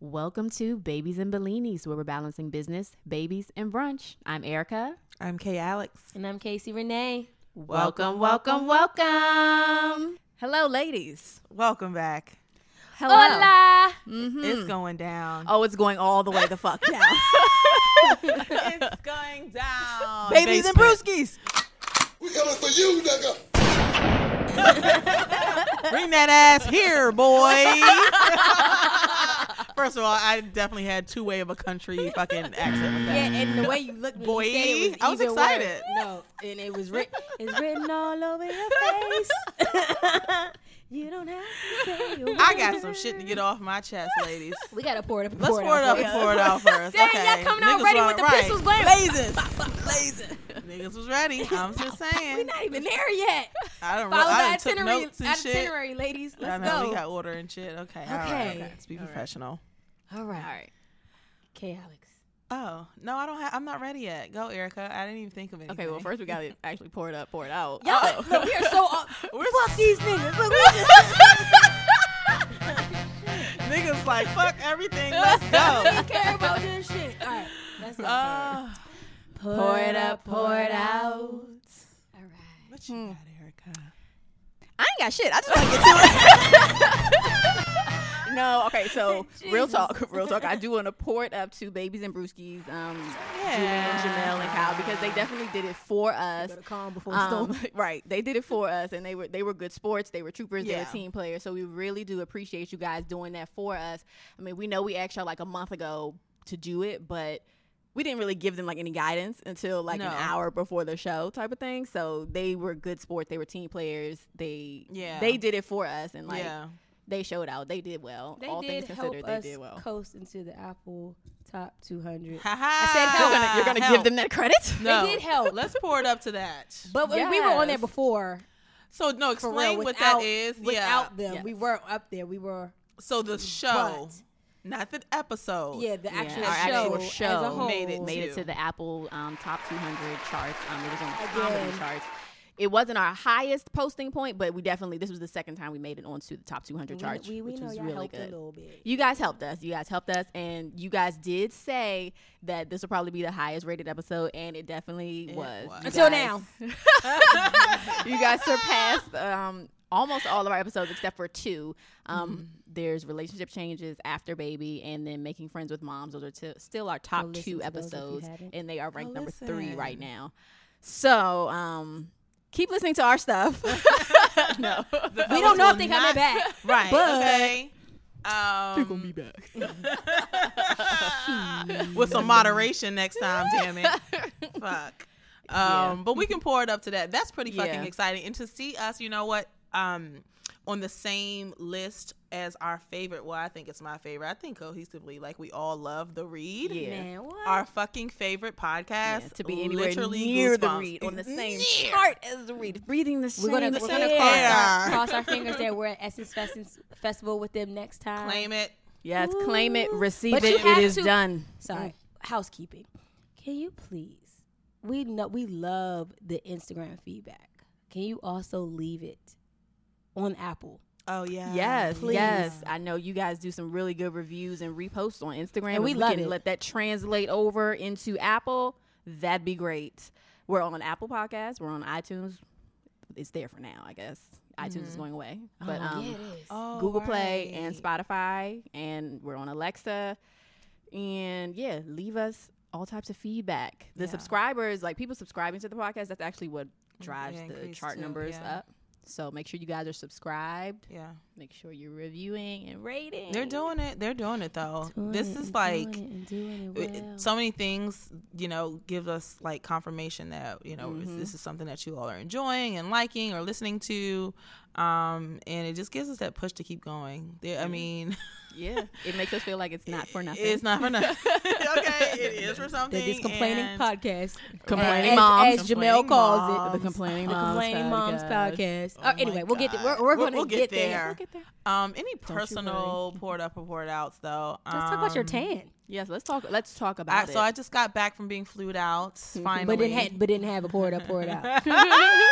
Welcome to Babies and Bellinis, where we're balancing business, babies, and brunch. I'm Erica. I'm Kay Alex. And I'm Casey Renee. Welcome, welcome, welcome. Hello, ladies. Welcome back. Hello. Hola. Mhm. It's going down. Oh, it's going all the way the fuck down. it's going down. Babies and Basement. brewskis. We coming for you, nigga. Bring that ass here, boy. First of all, I definitely had two way of a country fucking accent with Yeah, and the way you looked when Boy, you said it was, I was excited. worse. No, and it was written. It's written all over your face. you don't have to say a I got some shit to get off my chest, ladies. We gotta pour it up. Let's pour pour it up and pour it out first. Dang, okay. y'all coming out ready with the right. pistols blazing. Blazing. Niggas was ready. I'm just saying. We saying. not even there yet. I don't. Follow I the done itinerary, shit. itinerary, ladies. I Let's know go. we got order and shit. Okay. All right. Okay. okay. Let's be professional. All right. All right. Okay, Alex. Oh no, I don't have. I'm not ready yet. Go, Erica. I didn't even think of it. Okay, well, first we got to actually pour it up, pour it out. Y'all, Uh-oh. look, we are so off. We're Fuck these niggas. Look, we niggas like fuck everything. Let's go. don't care about this shit. All right. That's it. Uh, Pour it up, pour it out. All right. what you got, Erica? I ain't got shit. I just want to get to it. No, okay. So real talk, real talk. I do want to pour it up to babies and brewskis, um, Julie and Jamel and Kyle because they definitely did it for us. Calm before Um, storm. right, they did it for us, and they were they were good sports. They were troopers. They were team players. So we really do appreciate you guys doing that for us. I mean, we know we asked y'all like a month ago to do it, but we didn't really give them like any guidance until like an hour before the show type of thing. So they were good sports. They were team players. They Yeah. they did it for us, and like yeah. They showed out. They did well. They All did things help considered, us they did well. coast into the Apple top 200. Ha ha. said You're gonna you're gonna Help. give them that credit. No. They did help. Let's pour it up to that. But when we were on there before, So no, explain real, what that is. Without yeah. them, Yes. we weren't up there. We were, So the show, But- not the episode. yeah, the actual, our show, actual show as a whole. made it made it to the Apple um, top 200 charts. Um, it was on the Again. comedy charts. It wasn't our highest posting point, but we definitely this was the second time we made it onto the top 200 We, charts, we, we which was really good. a little bit. You guys helped us. You guys helped us, and you guys did say that this will probably be the highest rated episode, and it definitely It was. was. Until guys- now. you guys surpassed um, almost all of our episodes except for two. Um, There's relationship changes after baby, and then making friends with moms. Those are t- still our top two to those if you episodes, and they are ranked number three right now. So um, keep listening to our stuff. no, We don't know if they coming back. Right. But- okay. Um, They're gonna be back. with some moderation next time. Damn it. Fuck. Um, Yeah. but we can pour it up to that. That's pretty fucking Yeah. exciting. And to see us, you know what? Um, on the same list as our favorite. Well, I think it's my favorite. I think cohesively, like we all love the read. Yeah. Man, what? Our fucking favorite podcast Yeah, to be anywhere literally near the read on the same Near. chart as the read, breathing the we're same gonna, we're gonna cross, our, cross our fingers that we're at Essence Fest- Festival with them next time. Claim it. Yes, claim it, receive But it. It is to- done. Sorry, mm. housekeeping. Can you please? We know we love the Instagram feedback. Can you also leave it on Apple? Oh yeah. Yes, Please. yes. I know you guys do some really good reviews and reposts on Instagram. And we If love can it. Let that translate over into Apple. That'd be great. We're on Apple Podcasts. We're on iTunes. It's there for now, I guess. iTunes is going away, but oh, um, yeah, it is. Oh, Google Play and. Spotify, and we're on Alexa. And yeah, leave us all types of feedback. The Yeah. subscribers, like people subscribing to the podcast, that's actually what drives Yeah, the chart too, numbers yeah. up. So make sure you guys are subscribed. Yeah. Make sure you're reviewing and rating. They're doing it. They're doing it though. Doing this it is and like doing it and doing it it- well. so many things, you know, give us like confirmation that you know Mm-hmm. this is something that you all are enjoying and liking or listening to, um, and it just gives us that push to keep going. There, I mean, Yeah, it makes us feel like it's not for nothing. it's not for nothing. okay, it is for something. the Discomplaining and- podcast. Complaining as, moms. as Jamel calls moms. it. the complaining The moms Complaining Moms podcast. podcast. Oh Oh, anyway, we'll get there. We're, we're We'll- going to we'll get, get there. We'll get there. Um, any you personal poured up or poured outs though? Let's talk about your Um, tan. Yes, let's talk. Let's talk I, about it. so I just got back from being flued out. Finally, But didn't, ha- but didn't have a pour it up, pour it out.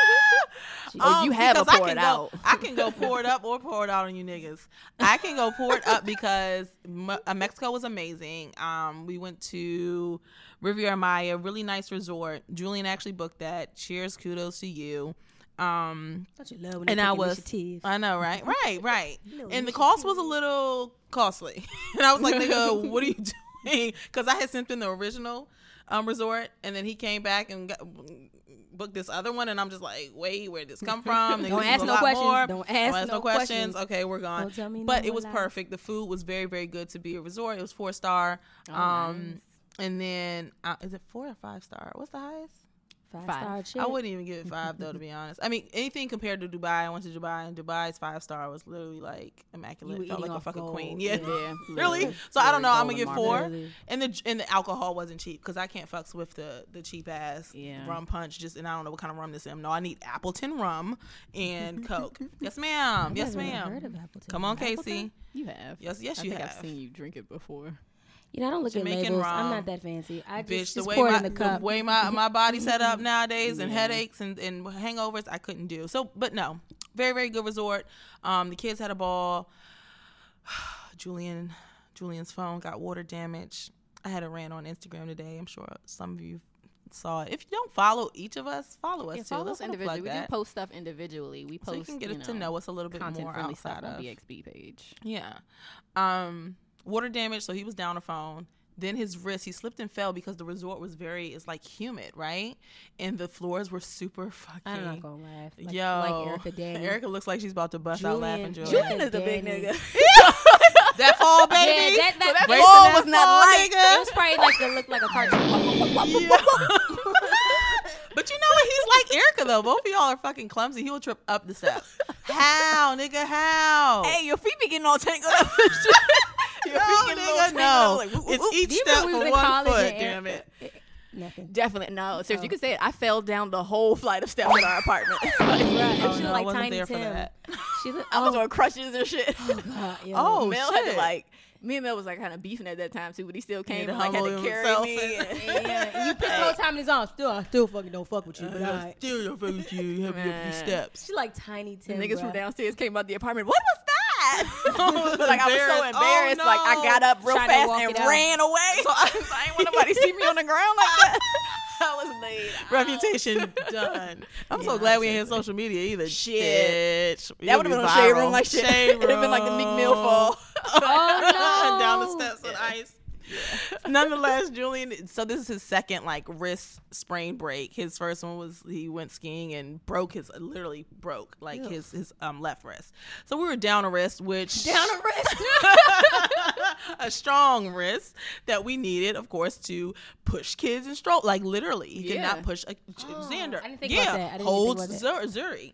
Oh, you have a I pour can it go, out. I can go pour it up or pour it out on you niggas. I can go pour it up because Me- uh, Mexico was amazing. Um, we went to Riviera Maya, really nice resort. Julian actually booked that. Cheers, kudos to you. Um, Don't you love when and I was, initiative? I know, right, right, right. And the cost was a little costly, and I was like, "Nigga, what are you doing?" Because I had sent in the original um, resort, and then he came back and got, booked this other one, and I'm just like, "Wait, where did this come from?" Don't this is ask a no lot questions. Don't ask no questions. Okay, we're gone. Don't tell me no but it was perfect. The food was very, very good to be a resort. It was four star. Oh, um, and then uh, is it four or five star? What's the highest? Five, Five. star. I wouldn't even give it five though, to be honest. I mean, anything compared to Dubai, I went to Dubai and Dubai's five star was literally like immaculate. Felt like a fucking gold. queen. Yeah, Yeah, really. literally. So I don't know. I'm gonna give four. And the and the alcohol wasn't cheap because I can't fucks with the the cheap ass Yeah. rum punch. Just and I don't know what kind of rum this is. No, I need Appleton rum and Coke. yes, ma'am. I've Yes, never ma'am. heard of Appleton. Come on, Appleton? Casey. You have. Yes, yes, I you have. I've seen you drink it before. You know, I don't look Jamaican at labels. rum. I'm not that fancy. I Bitch, just, the way pour my it in the the way my my body set up nowadays and Yeah. headaches and, and hangovers, I couldn't do. So, but no, very very good resort. Um, the kids had a ball. Julian, Julian's phone got water damage. I had a rant on Instagram today. I'm sure some of you saw it. If you don't follow each of us, follow us Yeah, too. follow Let's individually. We do post stuff individually. We post. so post you can get it to know us a little bit content more friendly stuff outside on of BXB page. yeah. Um, water damage, so he was down the phone. Then his wrist, he slipped and fell because the resort was very, it's like humid, right? And the floors were super fucking. I'm not gonna laugh. Like, Yo, like Erica Danny. Erica looks like she's about to bust out laughing. Julian- Julian. Julian is the big nigga. that fall, baby. Yeah, that that, that that, fall Bracing was that not fall, light. nigga. it was probably like it looked like a cartoon. But you know what? He's like Erica though. Both of y'all are fucking clumsy. He will trip up the steps. How, nigga? How? Hey, your feet be getting all tangled up. Your no, feet getting all nigga, no. Like, whoop, whoop, it's whoop. each Do you step remember we for in one college foot. Damn Erica- it. Nothing. Definitely no. Seriously, Oh. you could say it. I fell down the whole flight of steps in our apartment. like, Right. Oh, she no, looked I like wasn't Tiny there for that. She looked. I was oh, on crutches and shit. Oh, God, yo. Oh, Mel had to like. Me and Mel was like kind of beefing at that time too, but he still came to and like had to carry himself me. and- and- Yeah, and you pissed the whole time in his arms. Still, I still fucking don't fuck with you. But I. Still your fucking you. You have your Man. steps. She like Tiny The Tim. niggas from downstairs came out the apartment. What was that? like I was so Embarrassed. Oh, Like I got up real Trying fast and it out. ran away. So I, I ain't want nobody see me on the ground like that. I was laid. Reputation done. I'm so glad we ain't had social media either. Shit. Bitch. That would have been on shade room like shit. It'd have been like the Meek Mill fall. Oh, no. Down the steps on ice. Nonetheless, Julian. So this is his second like wrist sprain break. His first one was he went skiing and broke his literally broke like Ugh. his his um left wrist. So we were down a wrist, which Down a wrist. a strong wrist that we needed, of course, to push kids and stroke. Like literally, you Yeah. cannot push a Xander. I didn't think yeah, about that. I didn't holds think about Zur- Zuri.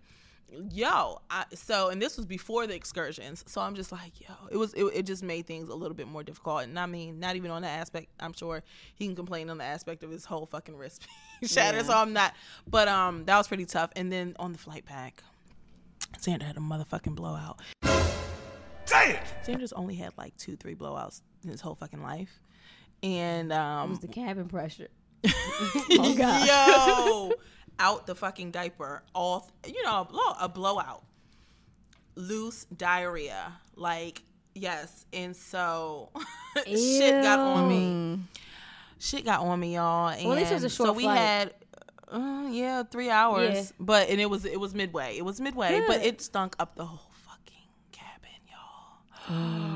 Yo, I, so and this was before the excursions, so I'm just like, yo, it was it, it just made things a little bit more difficult, and I mean, not even on the aspect. I'm sure he can complain on the aspect of his whole fucking wrist being shattered, Yeah. so I'm not. But um, that was pretty tough. And then on the flight back, Xander had a motherfucking blowout. Damn! Xander's only had like two, three blowouts in his whole fucking life. And um It was the cabin pressure. oh gosh. yo, out the fucking diaper, all you know, a, blow, a blowout, loose diarrhea, like yes, and so shit got on me. Shit got on me, y'all. And Well, it was a so we flight. had. Uh, yeah, three hours, Yeah. but and it was it was midway. It was midway, but it stunk up the whole fucking cabin, y'all.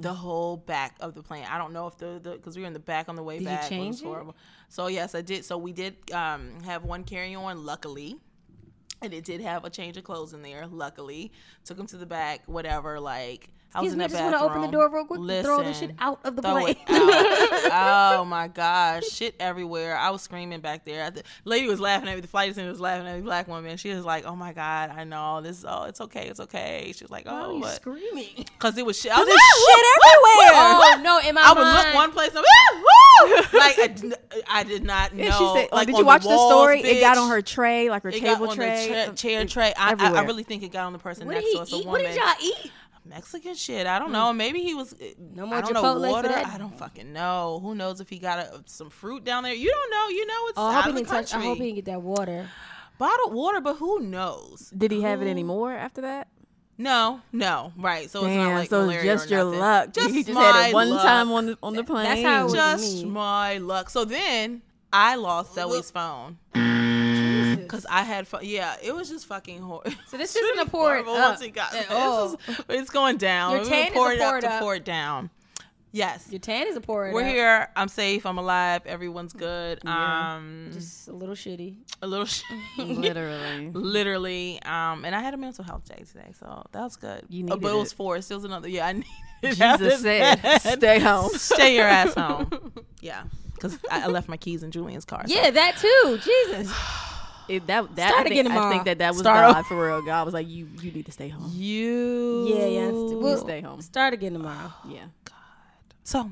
The whole back of the plane. I don't know if the because we were in the back on the way Did you back. it change it? horrible. So yes, I did. So we did um, have one carry on. Luckily, and it did have a change of clothes in there. Luckily, took him to the back. Whatever. Like I was Excuse in me, I just want to open the door real quick. and Throw the Listen, shit out of the plane. oh my gosh, shit everywhere. I was screaming back there. The lady was laughing at me. The flight attendant was laughing at me. Black woman. She was like, "Oh my god, I know this. Oh, it's okay, it's okay." She was like, Why are "Oh, screaming? because it was shit. I was like, shit everywhere. Oh no! In my I would mind, look one place and like I, did- I did not know. Yeah, she said, like did you watch the, walls, story? It got on her tray, like her It table tray, cha- uh, chair tray. I, I, really think it got on the person What next to us. What did y'all eat? Mexican shit. I don't mm. know. Maybe he was. Eh, no more I don't Chipotle know for water. that. I don't fucking know. Who knows if he got a, some fruit down there? You don't know. You know it's Oh, I out hope of he the didn't touch. I hope he didn't get that water. bottled water, but who knows? Did he have it anymore after that? No, no, right. So it's not like so it's malaria just or your nothing. luck. Just he just my had it one luck. time on the on the plane. That's how it was Just me. my luck. So then I lost Zoe's phone because I had fun. Yeah, it was just fucking horrible. So this isn't a pour it horrible up. once it got. Uh, this oh. is- it's going down. Your tan gonna is pour a it pour up it to pour it down. Yes, Your tan is a pour it we're up. here. I'm safe. I'm alive. Everyone's good. Yeah. Um, Just a little shitty. a little. Sh- literally. Literally, um, and I had a mental health day today, so that was good. You Uh, but needed it was it. forced. It was another. Yeah, I needed. that Jesus said, bad. "Stay home." Stay your ass home. Yeah, because I, I left my keys in Julian's car. so- Yeah, that too. Jesus. It, that that Start I, again think, I think that that was Start God for real. God was like, you you need to stay home. You. Yeah, yeah. You We'll stay home. Start again tomorrow. Yeah. God. So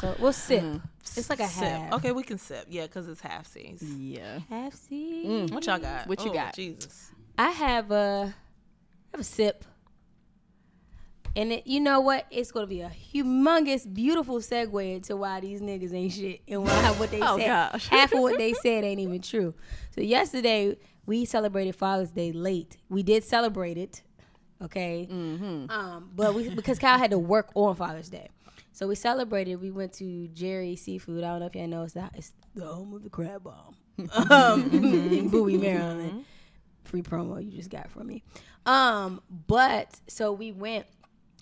So we'll sip. Mhm. It's like a sip. half. Okay, we can sip. Yeah, because it's half C's. Yeah. Half C. Mm. What y'all got? What you Oh, got? Jesus. I have a, I have a sip. And it, you know what? It's gonna be a humongous, beautiful segue into why these niggas ain't shit and why what they Oh, said. gosh. Half of what they said ain't even true. So yesterday we celebrated Father's Day late. We did celebrate it, okay. Mm-hmm. Um, but we because Kyle had to work on Father's Day, so we celebrated. We went to Jerry Seafood. I don't know if y'all know it's the, it's the home of the crab bomb um, in Bowie, Maryland. Free promo you just got from me. Um, but so we went,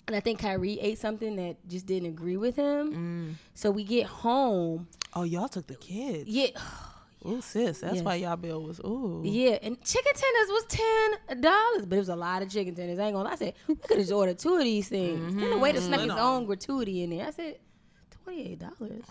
and I think Kyrie ate something that just didn't agree with him. Mm. So we get home. Oh, y'all took the kids. Yeah, Ooh, sis. That's Yes. why y'all bill was ooh. yeah, and chicken tenders was ten dollars, but it was a lot of chicken tenders. I ain't gonna lie. I said we could just order two of these things. Mm-hmm. Then the waiter mm-hmm. snuck his own gratuity in there. I said twenty eight dollars.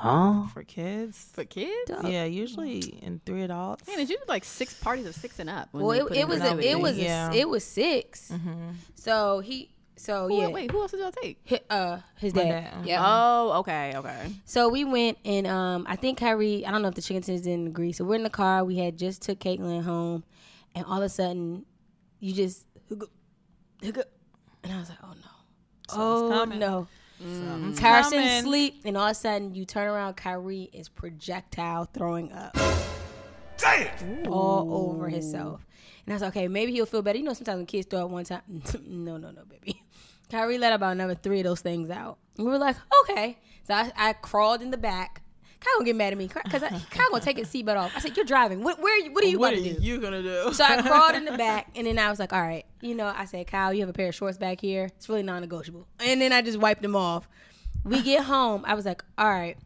Huh? For kids? For kids? Yeah, usually in three adults. Man, it's usually like six parties of six and up. when Well, it, it was a, gratuity. it was a, Yeah. it was 6 mm-hmm. So he so Who- yeah, Wait, who else did y'all take? hi- uh, his My dad. dad. Yeah. Oh, okay, okay. So we went and um, I think Kyrie. I don't know if the chicken tenders didn't agree. So we're in the car. We had just took Caitlin home, and all of a sudden, you just hook up, hook up. and I was like, oh no, oh coming. no. Something's Carson coming. sleep, and all of a sudden you turn around. Kyrie is projectile throwing up Damn! all over himself. And I was like, okay, maybe he'll feel better. You know, sometimes when kids throw up one time, no, no, no, baby. Kyrie let about number three of those things out. And we were like, okay. So I, I crawled in the back. Kyle gonna get mad at me because Kyle gonna take his seatbelt off. I said, "You're driving. What? Where? are you- What are you what about are to do?" you gonna do? So I crawled in the back, and then I was like, "All right, you know." I said, "Kyle, you have a pair of shorts back here. It's really non-negotiable." And then I just wiped them off. We get home. I was like, "All right,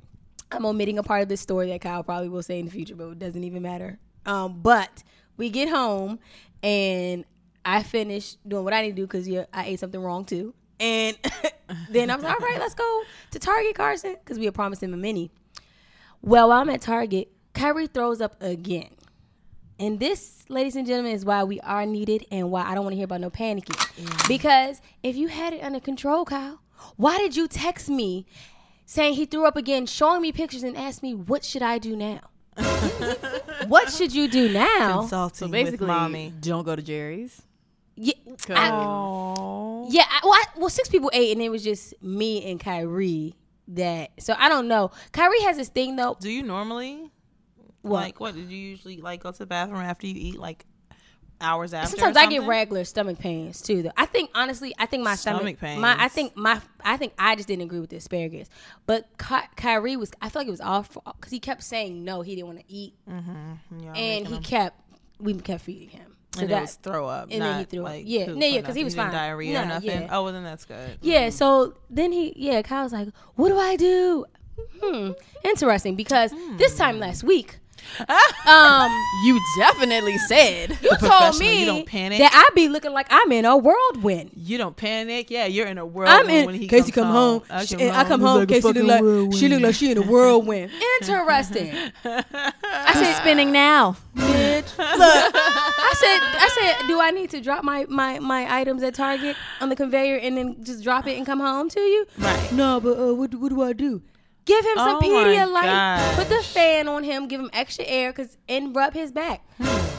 I'm omitting a part of this story that Kyle probably will say in the future, but it doesn't even matter." Um, but we get home, and I finished doing what I need to do because yeah, I ate something wrong too. And then I was like, "All right, let's go to Target, Carson," because we had promised him a mini. Well, while I'm at Target, Kyrie throws up again. And this, ladies and gentlemen, is why we are needed and why I don't want to hear about no panicking. Because if you had it under control, Kyle, why did you text me saying he threw up again, showing me pictures and ask me, what should I do now? what should you do now? Consulting So basically, with mommy. don't go to Jerry's. Yeah, I, yeah I, well, I, well, six people ate, and it was just me and Kyrie that. So I don't know. Kyrie has this thing, though. Do you normally What? like what? Did you usually like go to the bathroom after you eat like hours after? Sometimes I get regular stomach pains too. Though I think honestly, I think my stomach, Stomach my I think my I think I just didn't agree with the asparagus. But Ky- Kyrie was I feel like it was all because he kept saying no, he didn't want to eat, mm-hmm. Y'all and he them- kept we kept feeding him. So and that it was throw up, and then he threw up. like Yeah. poop No, yeah, 'cause he was didn't fine. diarrhea No, or nothing. yeah. Oh, well, then that's good. yeah. So then he yeah, Kyle's like, "What do I do?" Hmm, interesting because this time last week, um, You definitely said. you told me you don't panic. that I be looking like I'm in a whirlwind. You don't panic. Yeah, you're in a whirlwind. I'm in. when he Casey come home. I She- come I come home. like Casey look fucking like whirlwind. she look like she in a whirlwind. Interesting. I said, spinning now. bitch. Look, I said, I said, do I need to drop my my my items at Target on the conveyor and then just drop it and come home to you? Right. No, but uh, what what do I do? Give him some Oh Pedialyte. Put the fan on him. Give him extra air, cause and rub his back. Hmm.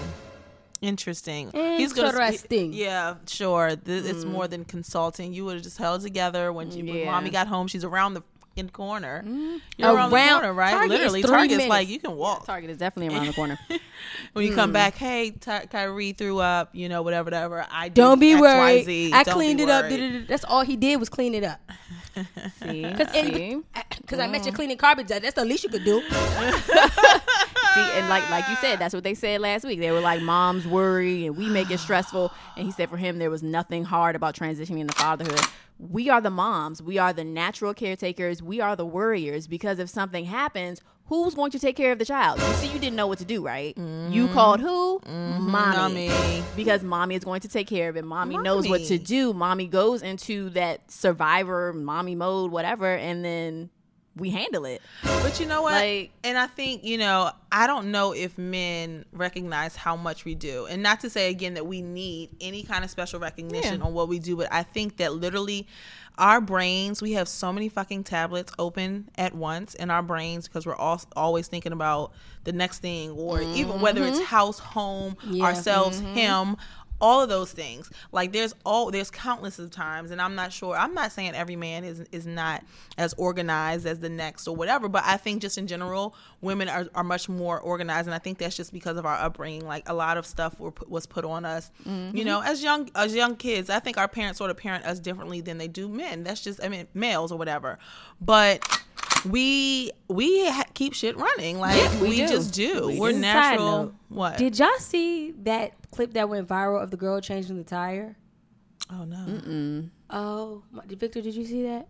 Interesting. He's Interesting. he- yeah, sure. Th- It's mm. more than consulting. You would have just held together when, she, when Yeah. mommy got home. She's around the in the corner. Mm-hmm. You're around, the corner, right? Target is Literally, three Target's minutes. like you can walk. Target is definitely around the corner. when you come mm-hmm. back, hey, Ty- Kyrie threw up, you know, whatever, whatever. I Don't be X, Y, worried. Z. I Don't cleaned be it up. da-da-da. That's all he did was clean it up. See, Because see, I mentioned mm. cleaning garbage. That's the least you could do. see, and like like you said, that's what they said last week. They were like, "Moms worry, and we make it stressful." And he said, for him, there was nothing hard about transitioning into fatherhood. We are the moms. We are the natural caretakers. We are the worriers because if something happens. Who's going to take care of the child? You see, you didn't know what to do, right? You mm-hmm. called who? Mm-hmm. Mommy. Mommy. because mommy is going to take care of it. Mommy, knows what to do. Mommy goes into that survivor mommy mode, whatever, and then we handle it. But you know what? Like- and I think, you know, I don't know if men recognize how much we do. And not to say again that we need any kind of special recognition Yeah. on what we do, but I think that literally our brains, we have so many fucking tablets open at once in our brains because we're all, always thinking about the next thing or even whether it's mm-hmm. house, home, Yeah. ourselves, mm-hmm. him, all of those things. Like there's all there's countless of times and i'm not sure i'm not saying every man is is not as organized as the next or whatever but i think just in general women are, are much more organized and i think that's just because of our upbringing. Like a lot of stuff were was put on us you mm-hmm. know as young as young kids. I think our parents sort of parent us differently than they do men. That's just i mean males or whatever. But we we ha- keep shit running like we we, do. just do We. Side natural note, what Did y'all see that clip that went viral of the girl changing the tire? oh no Mm-mm. Oh, my, Victor, did you see that?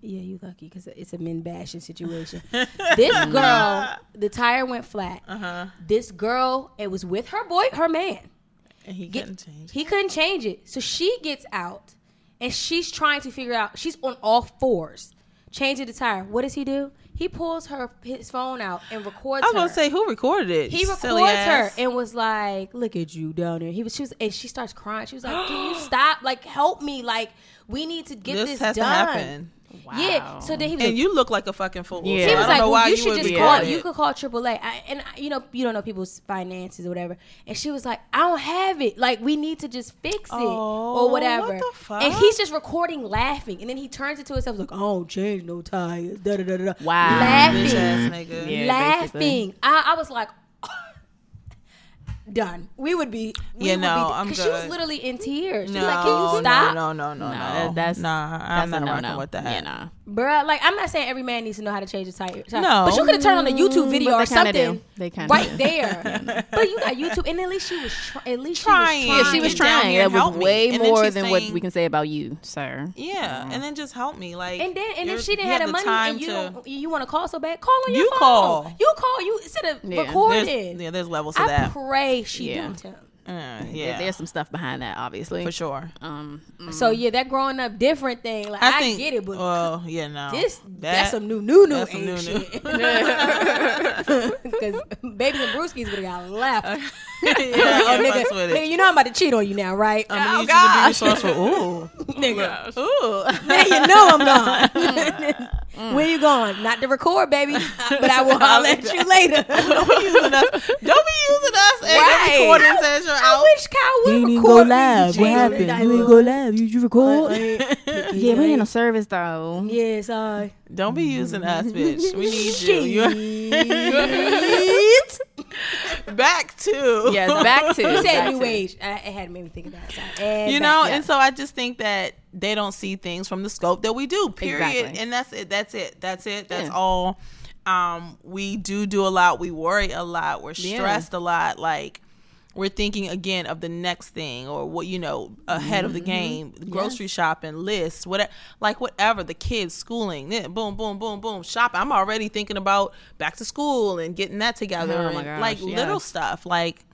Yeah, you lucky because it's a men bashing situation. this girl, the tire went flat. uh-huh This girl, it was with her boy, her man. and he Get- couldn't change He couldn't change it, so she gets out, and she's trying to figure out. She's on all fours, changing the tire. What does he do? He pulls her his phone out and records I was her. gonna say who recorded it. he records her and was like, "Look at you down there." He was, she was, and she starts crying. She was like, "Can you stop? Like, help me! Like, we need to get this, this, has done." to happen. Yeah. So then he was And like, you look like a fucking fool. Yeah. So he I was don't like, know well, why you you should would just be call. on You could call AAA. I, and you know, you don't know people's finances or whatever. And she was like, I don't have it. Like, we need to just fix it Oh, or whatever. what the And he's just recording, laughing, and then he turns it to himself like, oh, I don't change no tires. Da da da da. da. Wow. laughing, Bitch ass nigga. Yeah, laughing. I, I was like. Done. We would be. We Yeah, would no, be, I'm 'cause She was literally in tears. She No, was like, "Can you stop?" No, no, no, no, No, no. that- that's nah. that's I'm not a no rocking no with that. Yeah, nah. Bruh, like I'm not saying every man needs to know how to change a tire. tire. No. but you could have turned on a YouTube mm, video But or something do. They kinda right do. there. but you got YouTube, and at least she was try- at least Trying. She Yeah, was she trying. was Get down trying. That was help me. way more she's than what we can say about you, sir. Yeah, mm. and then just help me, like. And then and then she didn't have the the money, time and you to. don't, you want to call so bad. Call on your You phone. call. You call. You instead of Yeah. recording. There's, yeah, there's levels to I that. pray she Yeah. don't tell. Uh, Yeah. yeah, There's some stuff behind that, obviously. for sure. Um, mm. So yeah, that growing up different thing. Like I, I think. get it, but well, yeah, no. this That- that's some new new new that's some new, new. shit. Because babies and brewskis would have got left. yeah, oh, I nigga, nigga, it. you know I'm about to cheat on you now, right? I'm gonna Oh, need gosh. you to be resourceful. Ooh, nigga, Ooh. then you know I'm gone. Where you going? Not to record, baby, but I will holler at you later. don't be using us. Don't be using us as Right. your recording session I out. wish Kyle would record me. live? You, go live. you you record? yeah, yeah, we ain't no service though. Yeah, sorry. Don't be using us, bitch. We need you. Shit. You're back to Yes, back to You said back new to. age. I, it had made me think about that. Sorry. And you back- know, yeah. and so I just think that they don't see things from the scope that we do. Period. Exactly. And that's it. That's it. That's it. That's Yeah. all. Um, we do do a lot. We worry a lot. We're Yeah. stressed a lot. Like we're thinking again of the next thing or what you know ahead of the mm-hmm. game. Grocery shopping lists, whatever. Like whatever. The kids schooling. Then boom, boom, boom, boom. Shopping. I'm already thinking about back to school and getting that together. Oh gosh, like little stuff. Like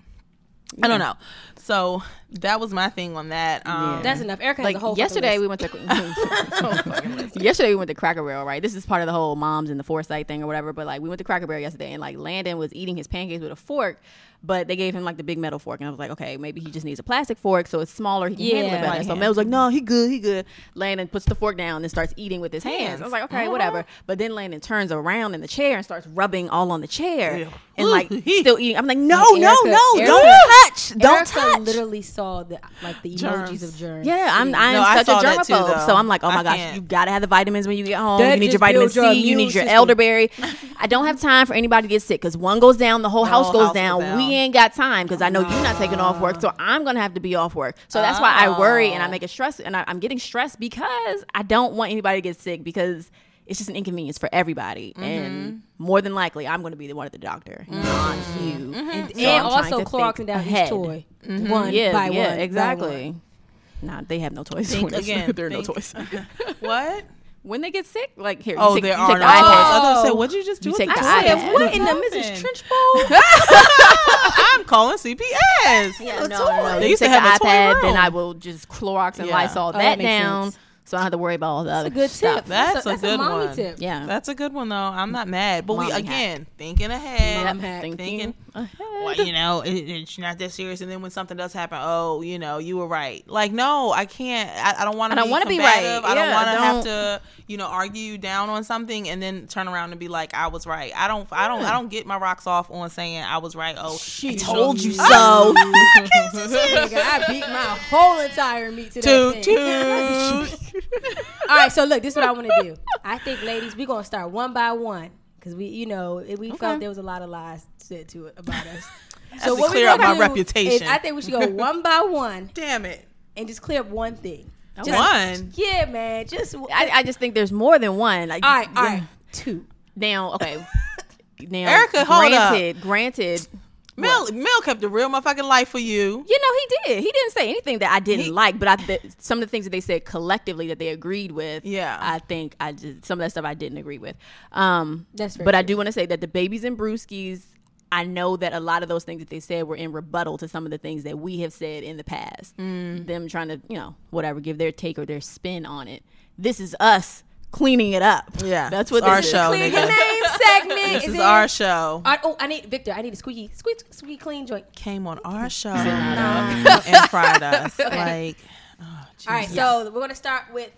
I don't know. So that was my thing on that. Um, That's enough. Erica has Like a whole yesterday, fucking we went to. yesterday we went to Cracker Barrel, right? This is part of the whole moms and the foresight thing or whatever. But like we went to Cracker Barrel yesterday, and like Landon was eating his pancakes with a fork, But they gave him like the big metal fork, and I was like, okay, maybe he just needs a plastic fork, so it's smaller. He can handle it better. Right so hand. Mel was like, no, he good, he good. Landon puts the fork down and starts eating with his hands. Hands. I was like, okay, Uh-huh. whatever. But then Landon turns around in the chair and starts rubbing all on the chair Ew. and like Ooh. still eating. I'm like, no, And no, no, Erica- don't touch, don't Erica touch. literally saw the like the emojis Germs. of germs. Yeah, I'm I'm No, such a saw that too, germaphobe, so I'm like, oh I my gosh, can't. you gotta have the vitamins when you get home. That you need your vitamin builds your C, you need your system. elderberry. I don't have time for anybody to get sick because one goes down, the whole The house whole goes house goes down. down. We ain't got time because I know you're not taking off work, so ah. I'm gonna have to be off work. So that's why I worry and I Oh. make it stress, and I, I'm getting stressed because I don't want anybody to get sick because. It's just an inconvenience for everybody, Mm-hmm. and more than likely, I'm going to be the one at the doctor, not you. Mm-hmm. and, So and I'm also trying to Clorox down ahead. each toy, one Yeah, by yeah, one, exactly. one. Nah, they have no toys. Think again, there are no toys. What? when they get sick, like here. Oh, you take, there you are take no the toys. iPad. I was gonna say, Oh. what'd you just do? You with take the the iPad? iPad. what in the Mrs. Trunchbull? I'm calling CPS. Yeah, no, no, no. They You used to take the have a toy iPad, room. then I will just Clorox and Yeah. Lysol Oh, that, that down, sense. So I don't have to worry about all the other That's a good stuff. tip. That's a that's good mommy one. tip. Yeah, That's a good one though. I'm not mad, but we Mommy hack. again thinking ahead. Mom hack. thinking thinking, ahead. well, you know, it, it's not that serious. And then when something does happen, oh, you know, you were right. Like, no, I can't. I, I don't want I don't want wanna to be combative. right. I don't want to have don't- to, you know, argue you down on something and then turn around and be like, I was right. I don't. I don't. I don't get my rocks off on saying I was right. Oh, She you told you so. Nigga, I beat my whole entire meat to that Toot thing. toot. All right, so look, this is what I want to do. I think, ladies, we're gonna start one by one because we, you know, it- we felt there was a lot of lies said to it about us. to what we clear up gonna my reputation. I think we should go one by one Damn it. and just clear up one thing. Okay. One. Yeah, man. Just I, I just think there's more than one. Like, all right, all right. Two. Now, okay. Now, Erica, hold up. granted, granted. Mel, Mel kept a real motherfucking life for you. You know, he did. He didn't say anything that I didn't like, but I th- some of the things that they said collectively that they agreed with. Yeah. I think I just some of that stuff I didn't agree with. Um, That's very but I do want to say that the babies and brewskis. I know that a lot of those things that they said were in rebuttal to some of the things that we have said in the past. Mm. Them trying to, you know, whatever, give their take or their spin on it. This is us cleaning it up. Yeah, that's what it's our this is. show. Clear nigga. your name segment. This is it? our show. All right, oh, I need Victor. I need a squeaky, squeaky, squeaky clean joint. Came on our show and fried us. Like, oh, All right, so we're gonna start with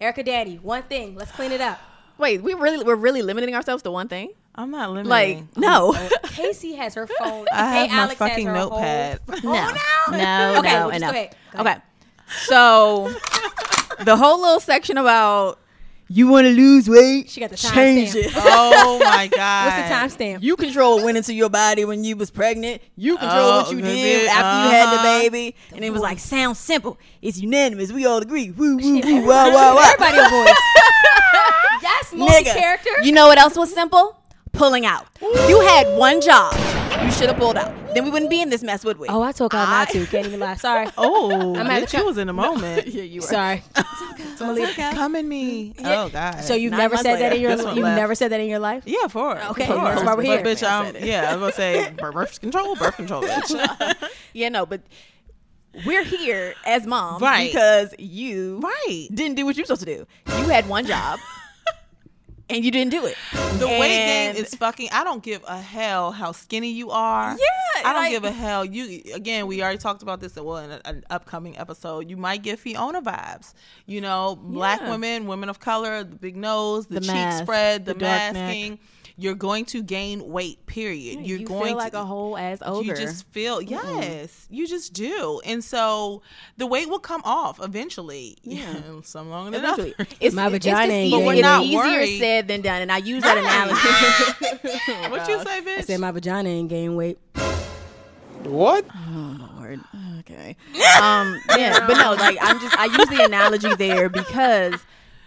Erica Daddy. One thing. Let's clean it up. Wait, we really we're really limiting ourselves to one thing? I'm not limiting. Like, no. Oh, Casey has her phone. I hey, have my Alex has fucking her notepad. Whole No, phone no, now? Okay, no, well, just and go ahead. Go Okay, ahead. so the whole little section about you want to lose weight, She got the change timestamp. it. oh my god. What's the timestamp? You control what went into your body when you was pregnant. You control Oh, what you did bit. after you had the Uh-huh. baby. and it was like, sounds simple. It's unanimous. We all agree. Woo, woo, woo, wah, wah, wah. Everybody a voice. That's multi-character. You know what else was simple? Pulling out. You had one job. You should have pulled out. Then we wouldn't be in this mess, would we? oh, I told her not to. Can't even lie. Sorry. Oh, I'm at bitch, you co- was in the moment. yeah, you were. Sorry. Come in me. Oh god. So you've Nine never months said that later. in your This one you've left. never said that in your life. yeah, for it. Okay, Of course. that's why we're But here. bitch, I I'm, it. yeah, I was gonna say birth control, birth control, bitch. Yeah, no, but we're here as moms Right. because you right. didn't do what you were supposed to do. You had one job and you didn't do it. The weight gain is fucking. I don't give a hell how skinny you are. Yeah, I don't like- give a hell. You again, we already talked about this. Well, in a- an upcoming episode, you might get Fiona vibes. You know, black Yeah. women, women of color, the big nose, the, The cheek mask, spread, the, the dark neck. Masking. You're going to gain weight. Period. You're you going feel like to, a whole ass ogre. You just feel yes, you just do, and so the weight will come off eventually. Yeah, some longer than Eventually. others. It's, My it's vagina just easier, But we're it's not easier worried. said than done, and I use that analogy. what you say, bitch? I said my vagina ain't gain weight. What? Oh Lord. Okay. Um. Yeah. But no. Like I'm just. I use the analogy there because,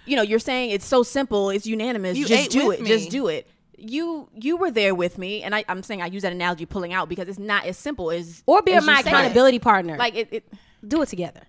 you know, you're saying it's so simple. It's unanimous. You just do it. me. Just do it. You you were there with me, and I, I'm saying I use that analogy pulling out because it's not as simple as Or be as my you say it. accountability partner. Like it, it. do it together.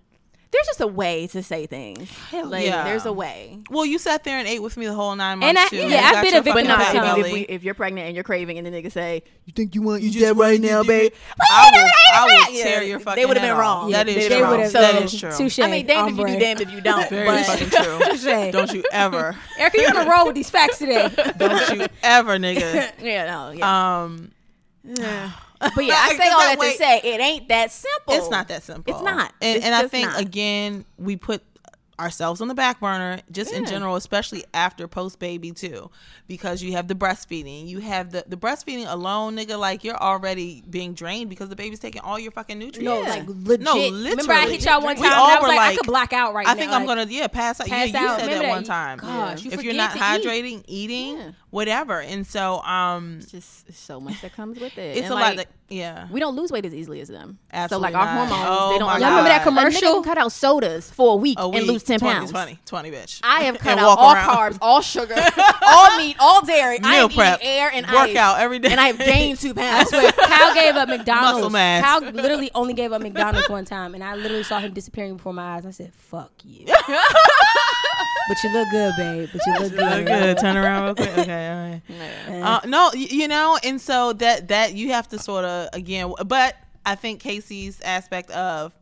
There's just a way to say things. like yeah. there's a way. Well, you sat there and ate with me the whole nine months And I, too. yeah, I've been a victim But no, of patty if, time. if, belly. we, if you're pregnant and you're craving, and the nigga say, "You think you want You you just that right you- now, you- babe?" I will, I will Yeah, tear your fucking. they would've been wrong. That Yeah, is they true. would've- would've- That so- is true. touche. I mean, damned if you do, damned if you don't. Very but fucking true. Touche. Don't you ever, Erica, you're on a roll with these facts today. don't you ever, nigga. yeah, no, yeah. Um, But yeah, I say all that that way- to say it ain't that simple. It's not that simple. It's not. And, It's and I think not. again, we put ourselves on the back burner just in general, especially after post baby too, because you have the breastfeeding. You have the the breastfeeding alone, nigga. Like you're already being drained because the baby's taking all your fucking nutrients. No, like legit. No, literally Remember, I hit y'all one We time. all I was were like, I could black out right I now. I think I'm gonna yeah pass out. pass yeah, you out. said Remember that one time. Gosh, you if you're not to eat. hydrating, eating, Yeah. whatever, and so um, It's just so much that comes with it. it's And, a like, lot. That, yeah, we don't lose weight as easily as them. Absolutely so like our not. hormones, Oh they don't. my allow Y'all remember that it. A nigga commercial? can cut out sodas for a week a and lose ten 20, pounds. 20, 20, bitch. I have cut out all around. carbs, all sugar, all meat, all dairy. I Meal am prep. air and I Work out every day. and I have gained two I pounds. swear, Cal gave up McDonald's. Muscle mass. Cal literally only gave up McDonald's one time, and I literally saw him disappearing before my eyes. I said, "Fuck you." But you look good, babe. But you look good. Look good. Turn around real quick. Okay, all right. Yeah. Uh, no, you know, and so that that you have to sort of again, but I think Casey's aspect of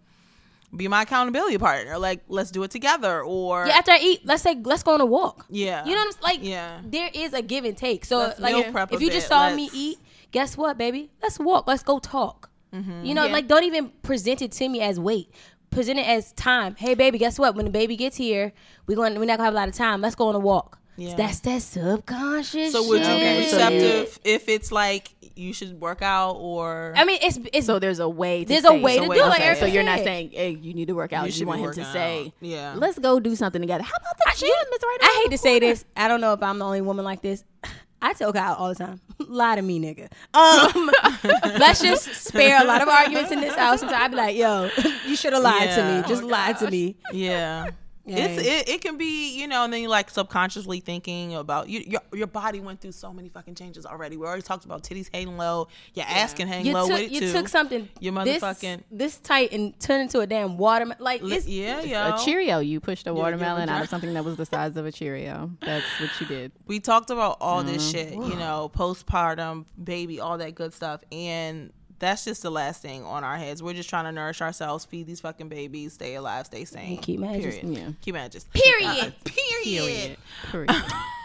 be my accountability partner, like let's do it together, or Yeah, after I eat, let's say let's go on a walk. Yeah. you know what I'm like. Yeah. there is a give and take. So Let's like, if, prep if you just saw me Let's- eat, guess what, baby? Let's walk. Let's go talk. Mm-hmm. You know, Yeah. like don't even present it to me as weight. Present it as time. Hey, baby, guess what? When the baby gets here, we're going. We're not gonna have a lot of time. Let's go on a walk. Yeah. That's that subconscious. so would you shit. be Okay, so receptive if it's like you should work out or I mean, it's it's So there's a way. To There's say a way it. to do Okay, it, like Erica So you're not saying, "Hey, you need to work out." You You, should want him to out. say, Yeah. let's go do something together." How about the gym? It's right I hate the to say this. I don't know if I'm the only woman like this. I tell Kyle all the time, lie to me, nigga. Um, let's just spare a lot of arguments in this house. Sometimes I'd be like, yo, you should have lied to me. Just lie to me. yeah. It's it, it can be you know and then you like subconsciously thinking about you your your body went through so many fucking changes already. We already talked about titties hanging low, your ass can hang You low took with it you too. took something Your motherfucking- this tight and turned into a damn watermelon. Like Li- it's, yeah, yo. A Cheerio. You pushed a watermelon out vagina- of something that was the size of a Cheerio. That's what you did. we talked about all this Mm-hmm. shit, you know, postpartum, baby, all that good stuff, and that's just the last thing on our heads. We're just trying to nourish ourselves, feed these fucking babies, stay alive, stay sane. keep managing. Period. Yeah. Keep managing. Period. Uh, period. Period.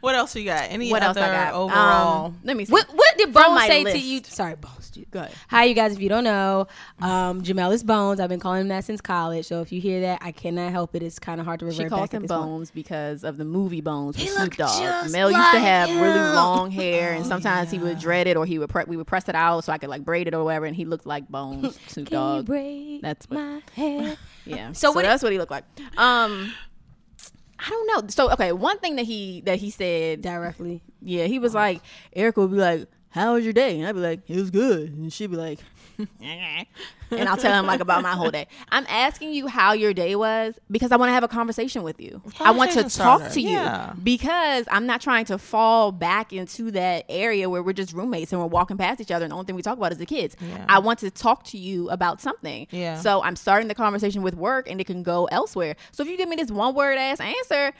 What else you got? Any what else other I got? overall? Um, let me see. What what did From Bones say list. to you? Sorry, Bones. dude. Go ahead. Hi, you guys. If you don't know, um, Jamel is Bones. I've been calling him that since college. So if you hear that, I cannot help it. It's kind of hard to revert She calls back at him this point. Bones because of the movie Bones with He Snoop looked Dogg. just Mel used to like have really long hair, and sometimes he would dread it, or he would pre- we would press it out so I could like braid it or whatever, and he looked like Bones, Snoop Can you Dogg. braid That's what- my hair. Yeah. So So, what- that's what he looked like. Um, I don't know. So okay, one thing that he that he said, Directly. yeah, he was like, Erica would be like, "How was your day?" And I'd be like, "It was good," and she'd be like. and I'll tell him like about my whole day. I'm asking you how your day was because I want to have a conversation with you. I want to talk to you yeah. because I'm not trying to fall back into that area where we're just roommates and we're walking past each other and the only thing we talk about is the kids. Yeah. I want to talk to you about something. Yeah. So I'm starting the conversation with work and it can go elsewhere. So if you give me this one word ass answer,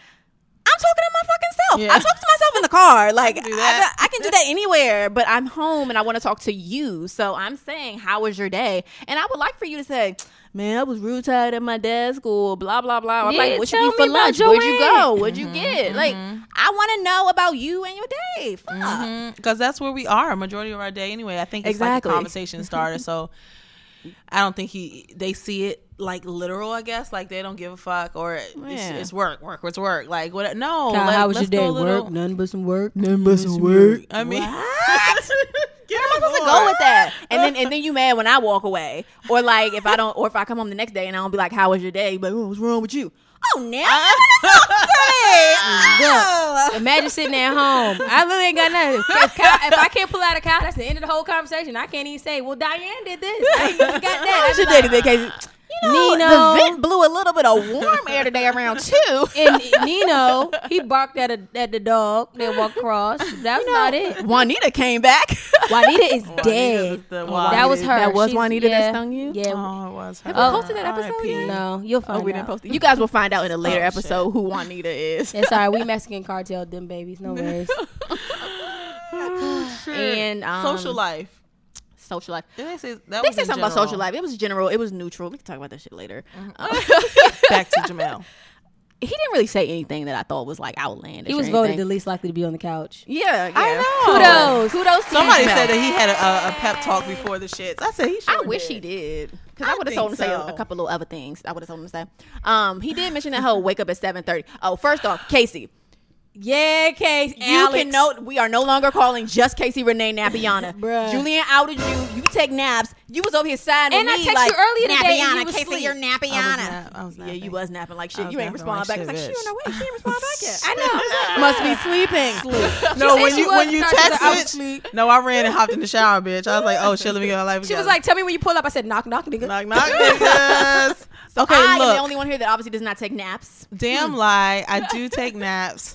I'm talking to my fucking self. Yeah. I talk to myself in the car. Like I, do that. I can do that anywhere, but I'm home and I want to talk to you. So I'm saying, how was your day? And I would like for you to say, man, I was real tired at my desk or blah blah blah. I'm Yeah, like, what you eat for lunch? Where'd you go? What'd you mm-hmm, get? Like, mm-hmm. I want to know about you and your day. Fuck. Mm-hmm, because that's where we are a majority of our day anyway. I think it's Exactly. like a conversation starter. so I don't think he they see it like literal. I guess like they don't give a fuck or it's, Yeah. it's work, work, it's work. Like what? No, Kyle, let- how was your let's day? go little- Work? None but some work. None but some work. I mean, Get I'm supposed to go with that, and then and then you mad when I walk away, or like if I don't, or if I come home the next day and I don't be like, "How was your day?" But what's wrong with you? Oh, now Look, oh. imagine sitting at home. I really ain't got nothing. If, Kyle, if I can't pull out a cow, that's the end of the whole conversation. I can't even say, "Well, Diane did this." I ain't even got that. How was your like, day today, Casey? You know, Nino. the vent blew a little bit of warm air today around two. and Nino, he barked at a, at the dog that walked across. That's not it. Juanita came back. Juanita is Juanita dead. is the that was her. That was She's- Juanita that stung you? Yeah. Oh, it was. her. Have her. we posted that episode yet? No, you'll find Oh, we out. didn't post it. You guys will find out in a later Oh, shit. episode who Juanita is. It's all right. We Mexican cartel, them babies. No worries. And um, Social life. Social life. Did they say that They was said in something about social life. It was general. It was neutral. We can talk about that shit later. Uh, Back to Jamel. he didn't really say anything that I thought was like outlandish. He or was voted the least likely to be on the couch. Yeah, yeah. I know. Kudos. Kudos. To Somebody you, said that he had a, a pep talk before the shits. I said he I sure wish he did. Because I I, would have told him to think say a, a couple of other things. I would have told him to say. Um, he did mention that he'll wake up at seven thirty. Oh, first off, Casey, Yeah, Case. you can note we are no longer calling just Casey Renee Napiana. Bruh. Julian outed you. You take naps. You was over here siding And with I me texted like you earlier today Napiana, you was Casey, asleep. you're I was, Napiana. nap- I was Yeah, you was napping like shit. You ain't napping respond like back. shit, It's like, bitch. she on her way. She ain't respond back yet. I know. Must be sleeping. No, said when you when you starting to- I was text it, no, I ran and hopped in the shower, bitch. I was like, oh shit, let me get my life She was like, "Tell me when you pull up." I said, "Knock, knock, nigga." knock, knock, niggas. Okay, I am the only one here that obviously does not take naps. damn lie, I do take naps.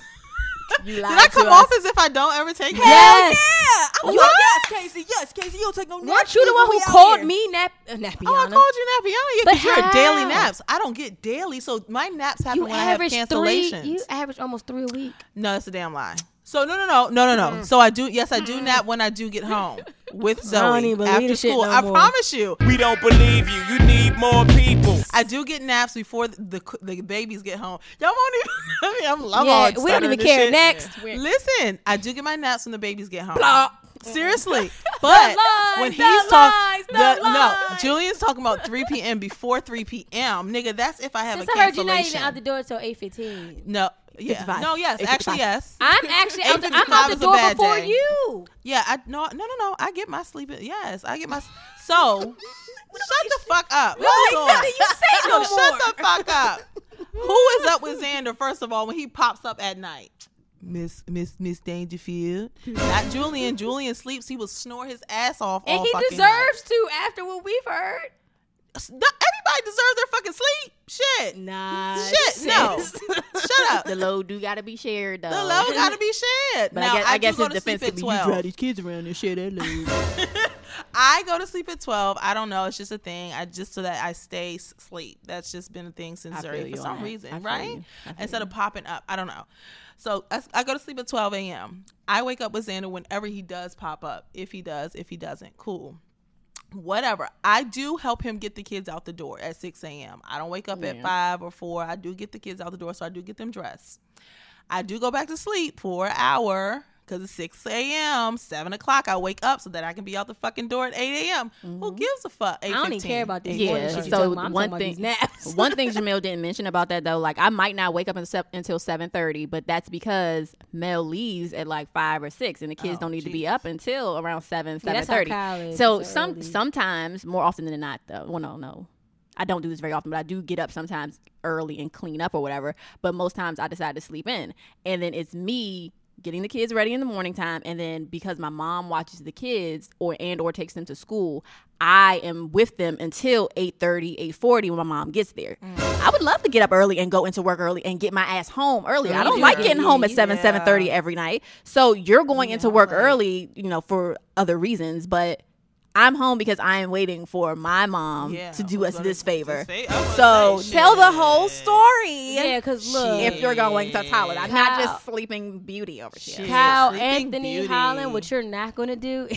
You Did lied I to come us. off as if I don't ever take naps? Yes. I was What? like, yes, Casey, yes, Casey, you don't take no naps. Weren't you the one who called here. me nap uh, Oh, I called you nappy. Yeah, But because you're daily naps. I don't get daily, so my naps happen you when I have average three. cancellations. You average almost three a week. No, that's a damn lie. So no, no, no, no, no, no. So I do. Yes, I do nap when I do get home with Zoe don't even after the shit school. no I more. promise you. We don't believe you. You need more people. I do get naps before the the, the babies get home. Y'all won't even. I mean, I'm, I'm Yeah, all we don't even and care. shit. Next. Listen, I do get my naps when the babies get home. Blah. Seriously, but lies, when he's talking, no. Julian's talking about 3 p.m. before 3 p.m. Nigga, that's if I have Since a I heard you're not even out the door until eight fifteen. no, yeah, 55. no, yes, 8:55. actually, yes. I'm actually out the, I'm out the door before day. you. Yeah, I no no no no. I get my sleep. Yes, I get my. So shut the fuck up. Hold on. you say no Shut more. the fuck up. Who is up with Xander? First of all, when he pops up at night. Miss Miss Miss Dangerfield, not Julian. Julian sleeps. He will snore his ass off. And all he fucking deserves to after what we've heard. Night. No, Everybody deserves their fucking sleep. Shit. Nah. Shit. No. Shut up. The load do gotta be shared though. The load gotta be shared. But now, I guess, I do guess go his to sleep defense at could be 12. you drive these kids around and share that load. I go to sleep at 12. I don't know. It's just a thing. I just so that I stay sleep. That's just been a thing since I early for some reason, right? you. I feel Instead you. of popping up. I don't know. So I, I go to sleep at 12 a.m. I wake up with Xander whenever he does pop up. If he does, if he doesn't, cool. Whatever. I do help him get the kids out the door at 6 a.m. I don't wake up at 5 or 4. I do get the kids out the door, so I do get them dressed. I do go back to sleep for an hour because it's 6 a.m., 7 o'clock. I wake up so that I can be out the fucking door at 8 a.m. Who mm-hmm. gives a fuck? I don't even care about these. Yeah, morning shit you so talking about. I'm one thing- naps. One thing Jamil didn't mention about that though, like I might not wake up until until seven thirty, but that's because Mel leaves at like five or six, and the kids Oh, don't need to be up until around seven Yeah, seven that's how thirty. Kyle is. So some early. sometimes, more often than not, though. Well, no, no. I don't do this very often, but I do get up sometimes early and clean up or whatever. But most times I decide to sleep in. And then it's me getting the kids ready in the morning time and then because my mom watches the kids or and or takes them to school i am with them until 8.30 8.40 when my mom gets there. I would love to get up early and go into work early and get my ass home early. Yeah, i don't do like getting home at 7 Yeah. 7.30 every night. So you're going into work early you know for other reasons but I'm home because I am waiting for my mom Yeah, to do us this favor. say- So tell the whole story. yeah, because look, If you're going to tell it, I'm not just sleeping beauty over here. Shit. Kyle, Anthony, Beauty. Holland, what you're not gonna do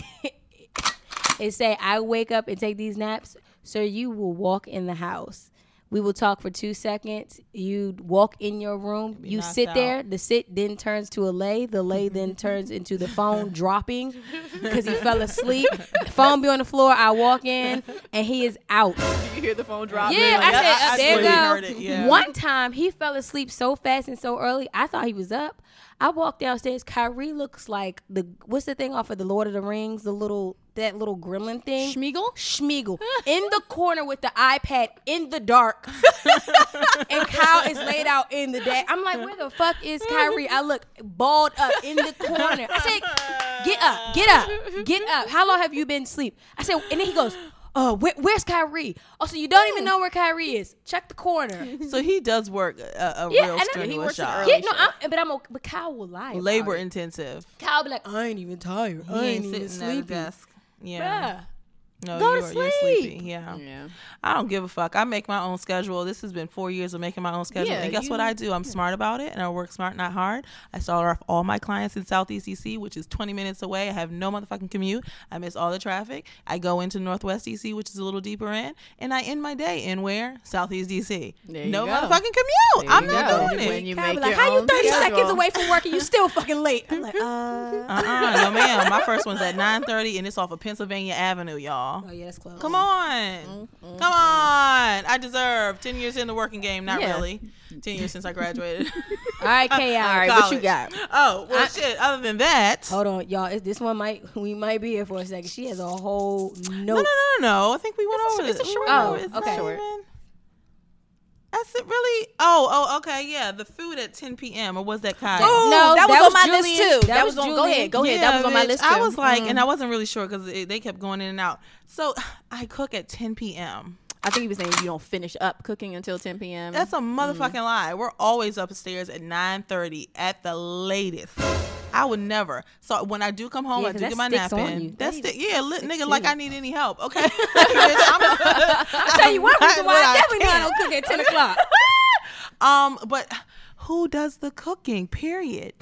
is say, I wake up and take these naps, so you will walk in the house. We will talk for two seconds. You walk in your room. You sit out. there. The sit then turns to a lay. The lay then turns into the phone dropping because he fell asleep. phone be on the floor. I walk in and he is out. You hear the phone drop. Yeah, I said, I uh, there you you heard go. it, yeah. One time he fell asleep so fast and so early, I thought he was up. I walked downstairs. Kyrie looks like the what's the thing off of the Lord of the Rings, the little that little gremlin thing. Smeagol? Smeagol in the corner with the iPad in the dark, and Kyle is laid out in the day. I'm like, where the fuck is Kyrie? I look balled up in the corner. I said, get up, get up, get up. How long have you been asleep? I said, and then he goes, oh, where, where's Kyrie? Oh, so you don't even know where Kyrie is? Check the corner. So he does work a, a Yeah, real and I- strenuous he works job. Yeah, no, I'm, but I'm okay. But Kyle will lie. about Labor it. intensive. Kyle be like, I ain't even tired. He I ain't ain't even sitting at a sleepy. Yeah. Bruh. No, Go to you're, you're sleep. sleepy. Yeah. Yeah. I don't give a fuck. I make my own schedule. This has been four years of making my own schedule. Yeah, and guess what I do? I'm smart about it and I work smart, not hard. I start off all my clients in Southeast DC, which is 20 minutes away. I have no motherfucking commute. I miss all the traffic. I go into Northwest DC, which is a little deeper in, and I end my day in where? Southeast DC. There you no go. motherfucking commute. There I'm not go. doing When it. you Kyle make like, your how you 30 schedule. seconds away from work and you still fucking late? I'm like, uh. Uh-uh, no ma'am. My first one's at 9:30, and it's off of Pennsylvania Avenue, y'all. Oh, yeah, that's close. Come on. Mm-hmm. Come on. I deserve 10 years in the working game. Not Yeah. really. 10 years since I graduated. All right, K. All right, what you got? oh, well, I- shit. Other than that. Hold on, y'all. Is this one might we might be here for a second? She has a whole note. No, no, no, no, no. I think we went It's a- over it's a short Oh, it's okay. Short. Even- That's it, really? Oh, oh, okay, yeah. The food at 10 p.m. or was that Kyle? Oh, No, that was that on my Julian. list too. That That, was was on. Go ahead, go ahead. That was on my list too. I was like, Mm. and I wasn't really sure because they kept going in and out. So I cook at 10 p.m. I think he was saying you don't finish up cooking until 10 p.m. That's a motherfucking lie. We're always upstairs at 9:30 at the latest. I would never. So when I do come home, Yeah, I do get my nap in. you. That's That the, yeah, sticks nigga. Like. I need any help. Okay. I'm- I tell you one reason why What I definitely don't cook at ten o'clock. um, but who does the cooking? Period.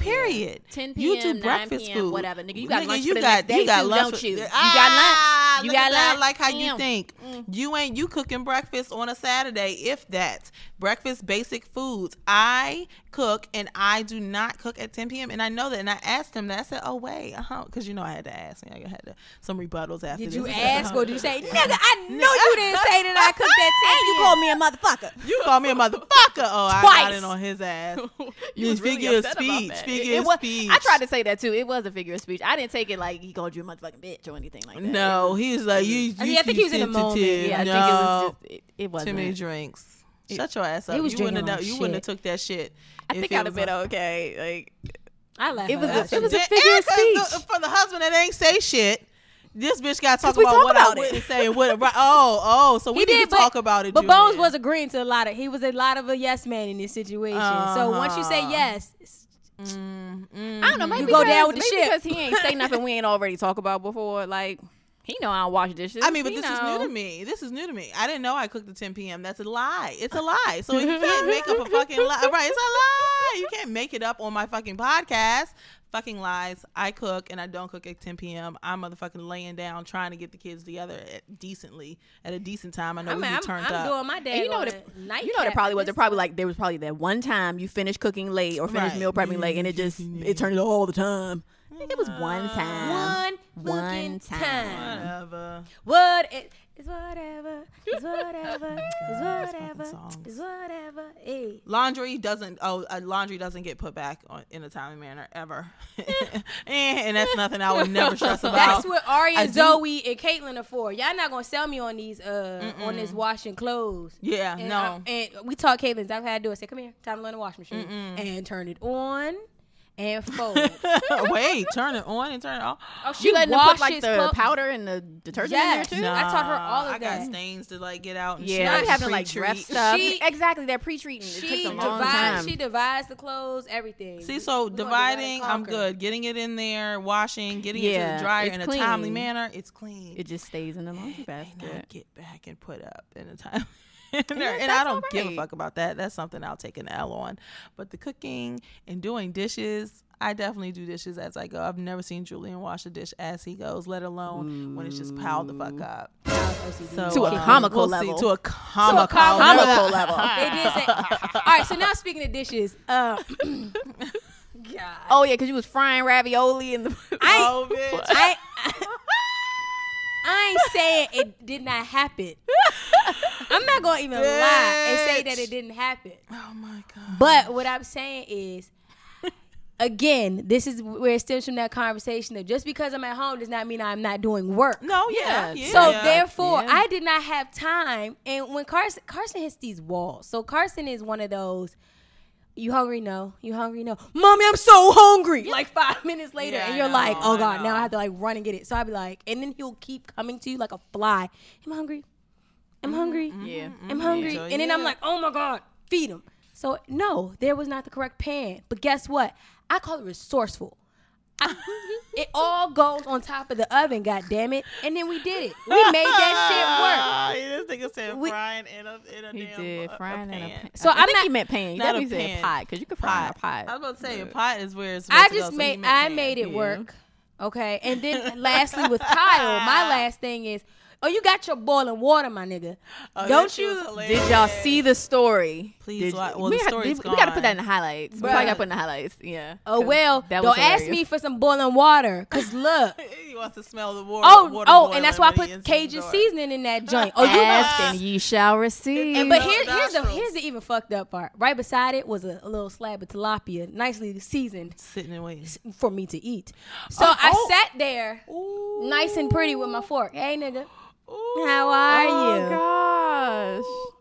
Period. 10 You p.m., do 9 breakfast p.m., food. whatever. Nigga, you got lunch you for the got, next day you got too, lunch don't you? You got Ah, lunch. You got that. I like how you Damn. think. You ain't you cooking breakfast on a Saturday, if that. Breakfast basic foods. I cook and I do not cook at 10 p.m. And I know that. And I asked him that. I said, oh, wait. Uh-huh. Because, you know, I had to ask. I had to, some rebuttals after Did this. you I said, ask uh-huh. or did you say, nigga? I know you didn't say that I cooked at ten. you called me a motherfucker. You called me a motherfucker. Oh, I got Twice. in on his ass. You was really figure of upset about speech. that. Figure It of was- speech. I tried to say that too. It was a figure of speech. I didn't take it like he called you a motherfucking bitch or anything like that. No, he was like, you, you I mean, I think he was in a moment. sensitive. Yeah, I no. think it was just it, it wasn't. too many drinks. Shut your ass up. He was you wouldn't have you like wouldn't have took that shit. I think it I'd have been a- okay. Like I laughed. It was a- it was a Yeah, figure of speech. the- for the husband that ain't say shit. This bitch got to talk about talk what I about it. wouldn't say. and What, right, oh, oh, so we He did, to but- talk about it. But Bones was agreeing to a lot of. He was a lot of a yes man in this situation. So once you say Uh-huh. yes, it's- Mm, I don't know. Maybe you go because, down with the maybe ship. because he ain't say nothing we ain't already talked about before. Like he know I don't wash dishes. I mean, but He this is new to me. This is new to me. I didn't know I cooked at 10 p.m. That's a lie. It's a lie. So you can't make up a fucking lie. Right? It's a lie. You can't make it up on my fucking podcast. Fucking lies. I cook and I don't cook at 10 p.m. I'm motherfucking laying down trying to get the kids together at, decently at a decent time. I know I we mean, be I'm, turned I'm up. doing my day. You know what? It, a you know what it probably was. There this probably like there was probably that one time you finished cooking late or finished Right. meal prepping late, and it just it turned into all the time. I think it was one time. One One fucking time. time. Whatever. What it is whatever. It's whatever. It's whatever. songs. It's whatever. Hey. Laundry doesn't. Oh, uh, laundry doesn't get put back on, in a timely manner ever, and that's nothing I would never stress about. That's what Aria, I do- Zoe, and Caitlin are for. Y'all not gonna sell me on these uh on this washing clothes. Yeah, And, no. I- and we taught Caitlin. I've had to do it. Say, come here, time to learn the washing machine, and turn it on and fold. Wait, turn it on and turn it off. oh, she You letting them put like the clothes. powder and the detergent Yes. in there too? No. I taught her all of I got stains to like get out. And Yeah, shit. they having like Pre-treat. dress stuff. She- exactly, they're pre-treating. It She takes a long divides. time. She divides the clothes, everything. See, so we gonna divide and dividing, I'm good. Getting it in there, washing, getting it to the dryer it's in a timely manner, it's clean. it just stays in the laundry May not basket. get back and put up in a time. and I don't give a fuck about that. That's something I'll take an L on. But the cooking and doing dishes, I definitely do dishes as I go. I've never seen Julian wash a dish as he goes, let alone when it's just piled the fuck up. So, To a um, comical we'll see. level. To a comical, Comical level. They did all right, so now speaking of dishes, uh, God, Oh yeah, because you was frying ravioli in the. I, Oh, bitch. I, I ain't saying it did not happen. I'm not gonna even lie and say that it didn't happen. Oh my god. But what I'm saying is, again, this is where it stems from that conversation of just because I'm at home does not mean I'm not doing work. No, yeah. Yeah. yeah. So yeah. therefore, Yeah. I did not have time. And when Carson Carson hits these walls, so Carson is one of those. You hungry? No. You hungry? No. Mommy, I'm so hungry. Like five minutes later, Yeah, and you're know, like, oh I god, now. I have to like run and get it. So I'd be like, and then he'll keep coming to you like a fly. I'm hungry. I'm mm-hmm, mm-hmm, mm-hmm. hungry. Yeah. I'm hungry. So, and then I'm like, oh my God, feed him. So no, there was not the correct pan. But guess what? I call it resourceful. I- it all goes on top of the oven, god damn it. And then we did it. We made that shit work. This nigga said We- frying in a in a He damn did frying in a pan. pan. So I I'm think not- he meant pan. He Not a definitely said pot because you could fry in a pot. pot. I was about to say Yeah. a pot is where it's. I supposed to just go, made he meant I pan. made it Yeah. work. Okay. And then lastly with Kyle, my last thing is, oh, you got your boiling water, my nigga. Oh, Don't you. Did y'all see the story? Please Did wa- you- well, we the ha- story's we, we gotta put that in the highlights. We Bruh. probably gotta put in the highlights. Yeah. Oh well, that don't ask me for some boiling water, cause look. he wants to smell the water. Oh, water oh, and that's why I boiling when he put the Cajun seasoning in that joint. Oh, you Ask and ye shall receive. And but No, here, here's the here's the even fucked up part. Right beside it was a, a little slab of tilapia, nicely seasoned Sitting and waiting. for me to eat. So Oh, I oh. sat there, Ooh. nice and pretty, with my fork. Hey, nigga, Ooh. how are oh you? gosh.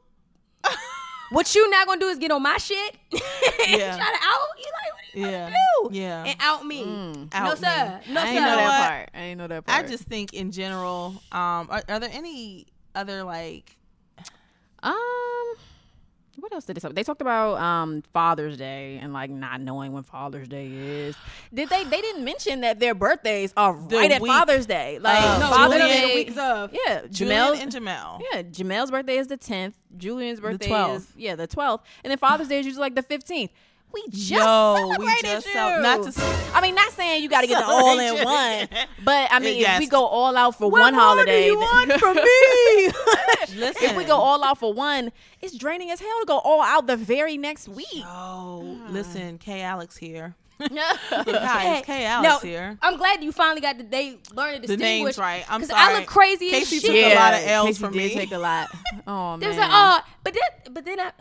What you not gonna do is get on my shit? Yeah. Try to out you like what are you Yeah. gonna do? Yeah. and out me. Mm. no Out sir, me. no I sir. ain't know know that part. I ain't know that part I just think in general, um, are, are there any other like um. What else did they talk? They talked about um Father's Day and like not knowing when Father's Day is. Did they? They didn't mention that their birthdays are right at Father's Day. Like of. no, Father's literally Day. the weeks of. Yeah, Julian Jamel's and Jamel? Yeah, Jamel's birthday is the tenth. Julian's birthday 12th. is yeah the twelfth, and then Father's Day is usually like the fifteenth. We just Yo, we celebrated just you. cel- not to I mean, not saying you got to get the all in one, but I mean, if we go all out for one holiday, then- from me? Listen, if we go all out for one, it's draining as hell to go all out the very next week. Oh, listen, K. Alex here. yeah, Guys, K. Alex no, here. I'm glad you finally got the they learned to The distinguish. names right. I'm sorry. I look crazy as Casey shit. took a lot of L's Casey from me. take a lot. Oh man. There's like, oh, but then, but then I,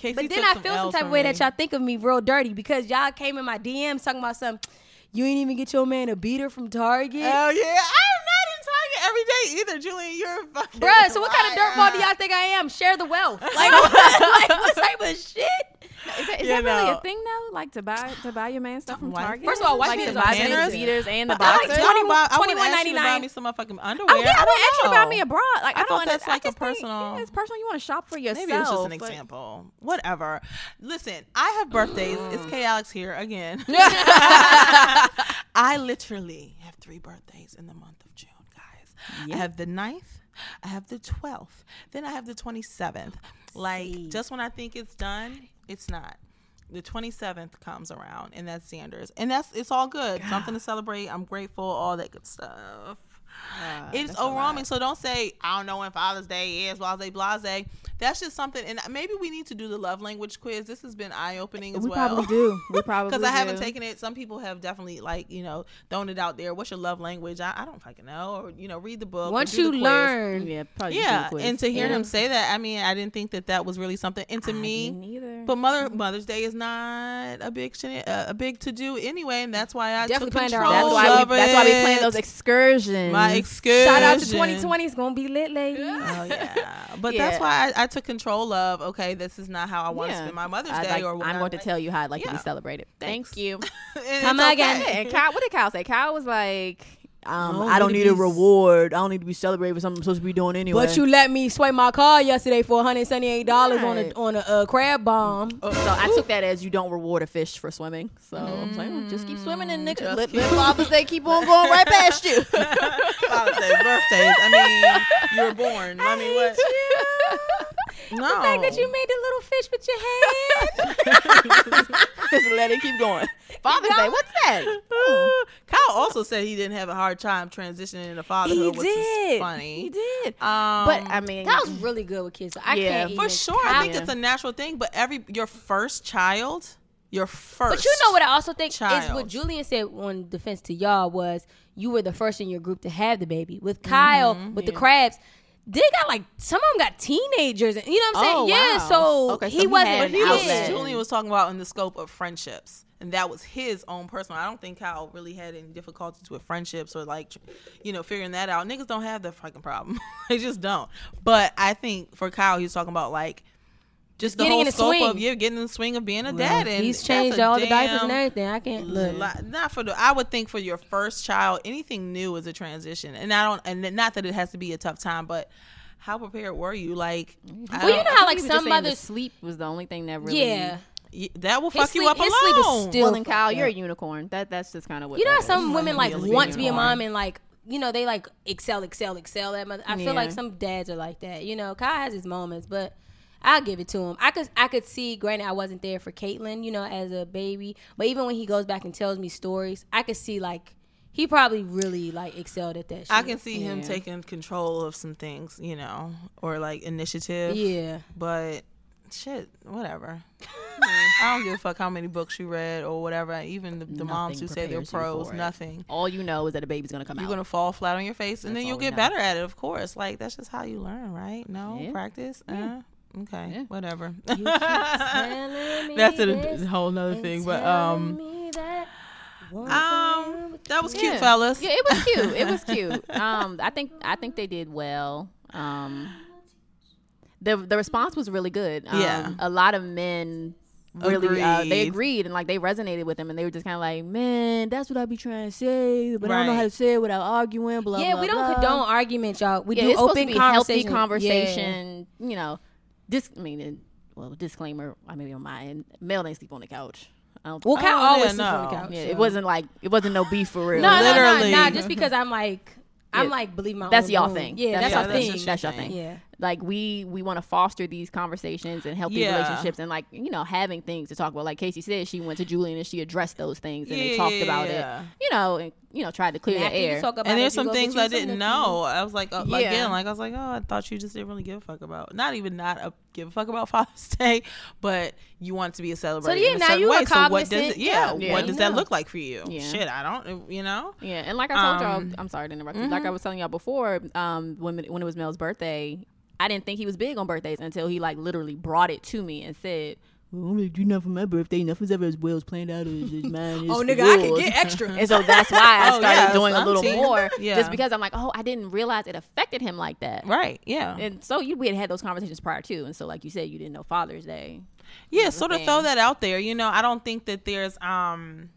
Casey but then I feel some type of way me. that y'all think of me real dirty because y'all came in my DMs talking about something. You ain't even get your man a beater from Target, Hell yeah, I'm not in Target every day either, Julian. You're a fucking bruh. So what kind of dirtball do y'all think I am? Share the wealth, like, what, like what type of shit? Is that, is You that really a thing though? Like to buy to buy your man stuff from White- Target? First of all, white like people are buy banners. the beaters and the But I like boxers. I would buy- I would $21.99. ask you to buy me some motherfucking underwear. Oh yeah, I would ask you to buy me a bra. Like I, I don't. that's like a just think, personal- yeah, it's personal. You want to shop for yourself. Maybe it's just an but- example. Whatever. Listen, I have birthdays. It's K Alex here again. I literally have three birthdays in the month of June, guys. I have the 9th, I have the 12th, then I have the 27th. Like, just when I think it's done, it's not. The 27th comes around, and that's Xander's. And that's it's all good. Something to celebrate. I'm grateful, all that good stuff. It's overwhelming. So don't say I don't know when Father's Day is, blase blase. That's just something, and maybe we need to do the love language quiz. This has been eye opening as We well. probably do. We probably because I haven't taken it. Some people have definitely like you know thrown it out there. What's your love language? I, I don't fucking know. Or you know, read the book. Once you learn, Yeah, probably Yeah, quiz. and to hear Yeah. him say that, I mean, I didn't think that that was really something. And to I me, didn't either. but Mother Mother's Day is not a big shit- uh, a big to do anyway, and that's why I Definitely took planned our control that's why we. That's why we plan those excursions. My Mm. excursion. shout out to 2020. It's gonna be lit, ladies. Oh yeah, but Yeah. that's why I, I took control of. Okay, this is not how I want to Yeah. spend my Mother's I'd Day, like- or what I'm I going to like. tell you how I'd like to be celebrated. Thanks. Thank you. Come it's again. okay. And Kyle, what did Kyle say? Kyle was like, um, don't I don't need need a reward. I don't need to be celebrated for something I'm supposed to be doing anyway. But you let me swipe my car yesterday for 178 dollars on a on a uh, crab bomb. so I took that as you don't reward a fish for swimming. So I was like, well, just keep swimming and nigga. Just Let, Father's Day keep on going right past you. Father's Day, birthdays. I mean, you were born. I, mean, what? No. The fact that you made the little fish with your hand. just let it keep going. Father's Day, what's that? Oh. Kyle also said he didn't have a hard time transitioning into fatherhood, which is funny. He did. Um, but I mean, That was really good with kids. So I Yeah, can't for even sure, I think Yeah. it's a natural thing. But every your first child, your first. But you know what I also think is what Julian said on defense to y'all was you were the first in your group to have the baby. With Kyle, Mm-hmm. with the crabs, they got like some of them got teenagers. You know what I'm saying? Oh, yeah. wow. So Okay, so he he wasn't. had But he was. Julian was talking about in the scope of friendships, and that was his own personal. I don't think Kyle really had any difficulties with friendships or like, you know, figuring that out. Niggas don't have that fucking problem; they just don't. But I think for Kyle, he was talking about like just the Getting whole in the scope swing. of yeah, getting in the swing of being a dad. And He's changed all the diapers and everything. I can't look. lot- not for the. I would think for your first child, anything new is a transition, and I don't. And not that it has to be a tough time, but how prepared were you? Like, Well, you know how like he was just some saying the mothers sleep was the only thing that really. Yeah. Y- That will His fuck you sleep- up his sleep is still- Well, then Kyle, fucked you're a unicorn. That that's just kind of what You know, that how is. some women like want to be a mom and like you know they like excel, excel, excel. At mother. I feel like some dads are like that. You know, Kyle has his moments, but I'll give it to him. I could I could see. Granted, I wasn't there for Caitlyn, you know, as a baby, but even when he goes back and tells me stories, I could see like he probably really like excelled at that. Shit. I can see him taking control of some things, you know, or like initiative. Yeah. But shit, whatever. I don't give a fuck how many books you read or whatever. Even the, the moms who say they're pros, nothing. All you know is that a baby's gonna come out. You're gonna fall flat on your face, and That's then you'll get know. better at it. Of course, like that's just how you learn, right? No Yeah. practice. Uh, okay, Yeah. whatever. You keep telling me that's a, whole nother thing. But um, that. Um, that was cute, Yeah. fellas. Yeah, it was cute. It was cute. Um, I think I think they did well. Um, the the response was really good. Um, Yeah. a lot of men really uh, they Agreed. agreed and like they resonated with him and they were just kind of like, man, that's what I'd be trying to say, but I don't know how to say it without arguing. Blah yeah, blah, we don't blah. condone arguments, y'all. We Yeah, do it's open to be healthy conversation. conversation. You know, this I mean, and- well, disclaimer. I mean, on my end, Mel didn't sleep on the couch. I don't, Well, Cal Oh, always yeah, sleeps on the couch. yeah, so. it wasn't like it wasn't no beef for real. No, no, no, Literally. no. Just because I'm like, I'm Yeah. like, believe my That's own y'all room. thing. Yeah, That's that's, y'all our thing. thing. That's your thing. thing. Yeah. Like we we want to foster these conversations and healthy Yeah. relationships and like you know having things to talk about like casey said she went to julian and she addressed those things and they talked about yeah. it you know and you know tried to clear And the after air talk about and there's some things get you I didn't know. I was like, uh, like, Yeah. again, like I was like, oh, I thought you just didn't really give a fuck about, not even not a, give a fuck about Father's Day, but you want to be a celebration. yeah, now certain you are. So what does cognizant. it? Yeah, Yeah. what does that look like for you? Yeah. Shit, I don't. You know. yeah and like i told Um, y'all i'm sorry to interrupt you like i was telling y'all before um when when it was mel's birthday i didn't think he was big on birthdays until he like literally brought it to me and said well, I'm gonna do nothing for my birthday. Nothing's ever as well as planned out as, as mine. is Oh, for nigga, I can get extra. And so that's why I Oh, started doing a little auntie. more, Yeah. just because I'm like, oh, I didn't realize it affected him like that. Right. Yeah. And so you we had had those conversations prior to, and so like you said, you didn't know Father's Day. yeah sort of thing. throw that out there you know i don't think that there's um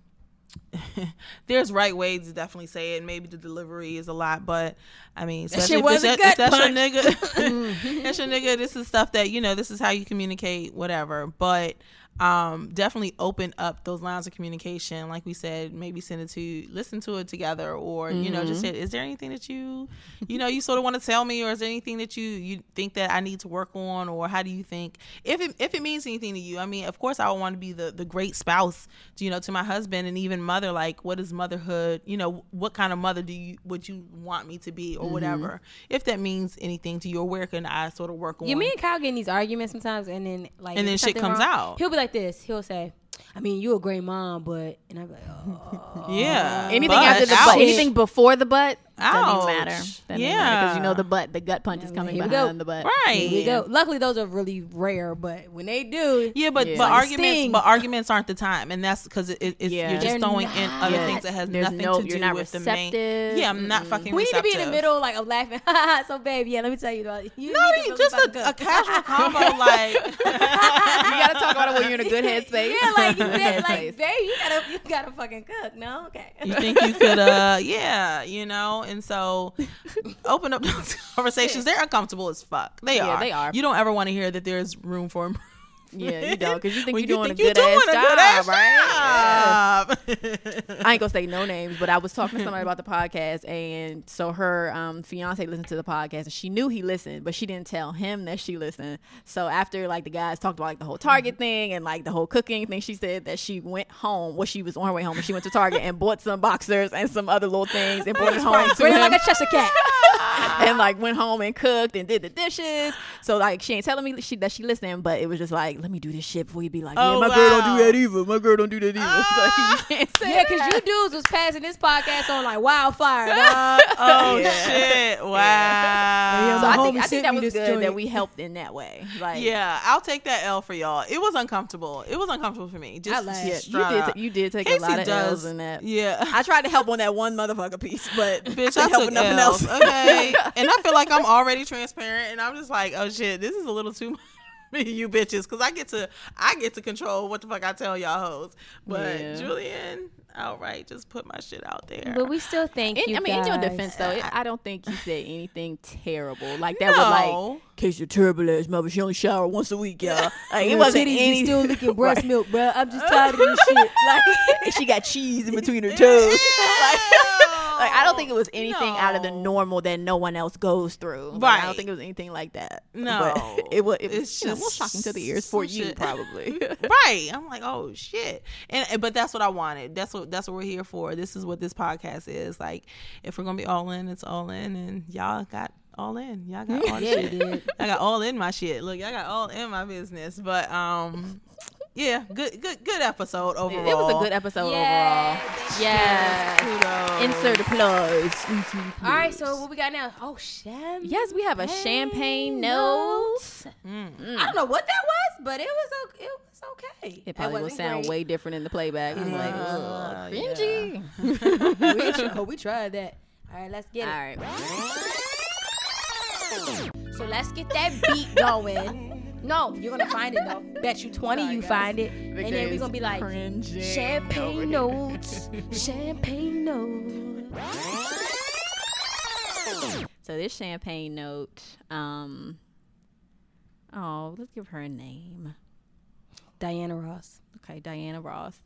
there's right ways to definitely say it maybe the delivery is a lot but i mean especially shit if, that, if that's punch. your nigga that's your nigga this is stuff that you know this is how you communicate whatever but um definitely open up those lines of communication. Like we said maybe send it to listen to it together or you know just say is there anything that you you know you sort of want to tell me or is there anything that you you think that i need to work on or how do you think? If it if it means anything to you i mean of course i would want to be the the great spouse to, you know to my husband and even mother like what is motherhood? You know what kind of mother do you would you want me to be or whatever? If that means anything to you or where can i sort of work on Yeah, me and Kyle get in these arguments sometimes, and then like, And then shit comes wrong, out. He'll be like this. He'll say, "I mean, you a great mom, but," and I'm like, "Oh, yeah Anything but- after the ouch. butt, anything before the butt doesn't matter. Doesn't yeah, because you know the butt, the gut punch is coming here behind go. the butt. right here we go." Luckily, those are really rare, but when they do, Yeah, but Yeah. but Like arguments sting. but arguments aren't the time, and that's because it, it, it's Yeah. you're just They're throwing in other not. things that has There's nothing no- to you're do not with the main. receptive. Yeah, I'm not fucking. we need to be in the middle, like of laughing. so, babe, yeah, let me tell you about you. No, you- just a, a casual combo, like you gotta talk about it when you're in a good headspace. yeah, like you Good bet, like headspace. babe, you gotta you gotta fucking cook. No, okay. you think you could, uh, yeah, you know, and so open up those conversations. They're uncomfortable as fuck. They Yeah, are. they are. You don't ever want to hear that there's room for. improvement. Yeah, you don't, because you think you're doing think a you're good ass doing a job, good ass right? job. I ain't gonna say no names, but I was talking to somebody about the podcast, and so her um, fiance listened to the podcast, and she knew he listened, but she didn't tell him that she listened. So after like the guys talked about like the whole Target thing and like the whole cooking thing, she said that she went home. Well, she was on her way home, and she went to Target and bought some boxers and some other little things and brought it home to him. like a Cheshire cat. and like went home and cooked and did the dishes. So like she ain't telling me she, that she listened, but it was just like, let me do this shit before you be like, yeah, Oh, my girl don't do that either. My girl don't do that either. Ah. So you can't say Yeah, because you dudes was passing this podcast on like wildfire, dog. oh Yeah. shit! Wow. Yeah, So I think, homie I think that was this good that we helped in that way. Like, Yeah, I'll take that L for y'all. It was uncomfortable. It was uncomfortable for me. Just I laughed. yeah, you did. up. ta- you did take Casey a lot of does. L's in that. Yeah. I tried to help on that one motherfucker piece, but Bitch, couldn't I help took nothing L's, else. okay? and I feel like I'm already transparent, and I'm just like, oh shit, this is a little too much. for You bitches, because I get to I get to control what the fuck I tell y'all hoes. But Yeah. Julian, outright just put my shit out there. But we still thank In, you. I mean, in your defense though, it, I don't think you said anything terrible like that. Was No. like, case you're terrible ass mother. She only shower once a week, y'all. Like, it wasn't titties any. still licking breast Right. milk, bro. I'm just tired of this shit. Like, and she got cheese in between her toes. like, like, I don't think it was anything out of the normal that no one else goes through. Like, I don't think it was anything like that. No. but it was. It was It's you know, just shocking to the ears for you, shit. probably. right. I'm like, oh shit. And and- but that's what I wanted. That's what that's what we're here for. This is what this podcast is. Like, if we're gonna be all in, it's all in, and y'all got all in. Y'all got all Yeah, shit. I got all in my shit. Look, I got all in my business. But um, yeah, good good good episode overall. it was a good episode Yeah. overall. Yes. Kudos. Insert applause. all right, so what we got now? Oh, champagne. Yes, we have a champagne note. Mm. Mm. I don't know what that was, but it was o- it was okay. It probably will wasn't sound great. way different in the playback. I'm like, Uh, ugh, yeah. cringy. we, tr- oh, we tried that. All right, let's get All it. All right. So let's get that beat going. No, you're gonna find it though. Bet you twenty you find it, and then we're gonna be like champagne notes, champagne notes. So this champagne note, um, oh, let's give her a name. Diana Ross. Okay, Diana Ross.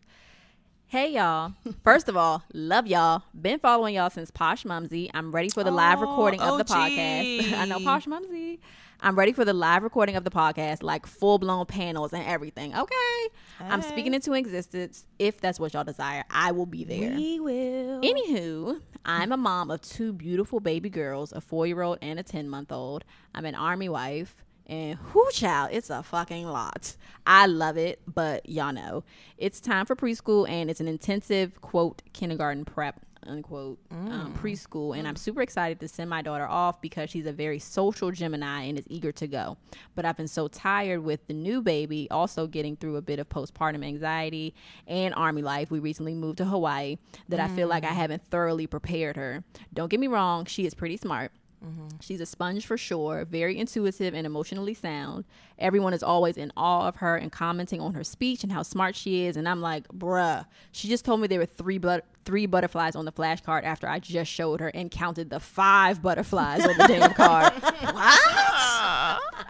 Hey y'all. First of all, love y'all. Been following y'all since Posh Mumsy. I'm ready for the live Oh, recording of the podcast. I know Posh Mumsy. I'm ready for the live recording of the podcast, like full blown panels and everything. Okay. I'm speaking into existence. If that's what y'all desire, I will be there. We will. Anywho, I'm a mom of two beautiful baby girls, a four year old and a 10 month old. I'm an army wife. And whoo, child, it's a fucking lot. I love it, but y'all know it's time for preschool and it's an intensive, quote, kindergarten prep, unquote, um, mm. preschool. And I'm mm. super excited to send my daughter off because she's a very social Gemini and is eager to go. But I've been so tired with the new baby also getting through a bit of postpartum anxiety and army life. We recently moved to Hawaii that I feel like I mm. haven't thoroughly prepared her. Don't get me wrong, she is pretty smart. Mm-hmm. She's a sponge for sure, very intuitive and emotionally sound. Everyone is always in awe of her and commenting on her speech and how smart she is. And I'm like, bruh, she just told me there were three but- three butterflies on the flashcard after I just showed her and counted the five butterflies on the damn card. what?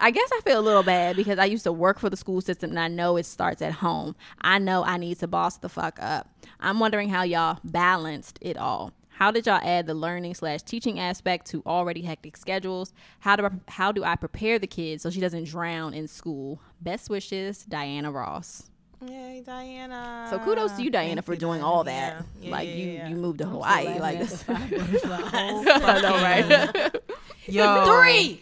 I guess I feel a little bad because I used to work for the school system and I know it starts at home. I know I need to boss the fuck up. I'm wondering how y'all balanced it all. How did y'all add the learning slash teaching aspect to already hectic schedules? How do I, how do I prepare the kids so she doesn't drown in school? Best wishes, Diana Ross. Yay, Diana. So kudos to you, Diana, Thank for you, doing Diana. all that. Yeah, yeah, like yeah, you, yeah. you moved to Hawaii. Like this. I know, right? Yo. Three.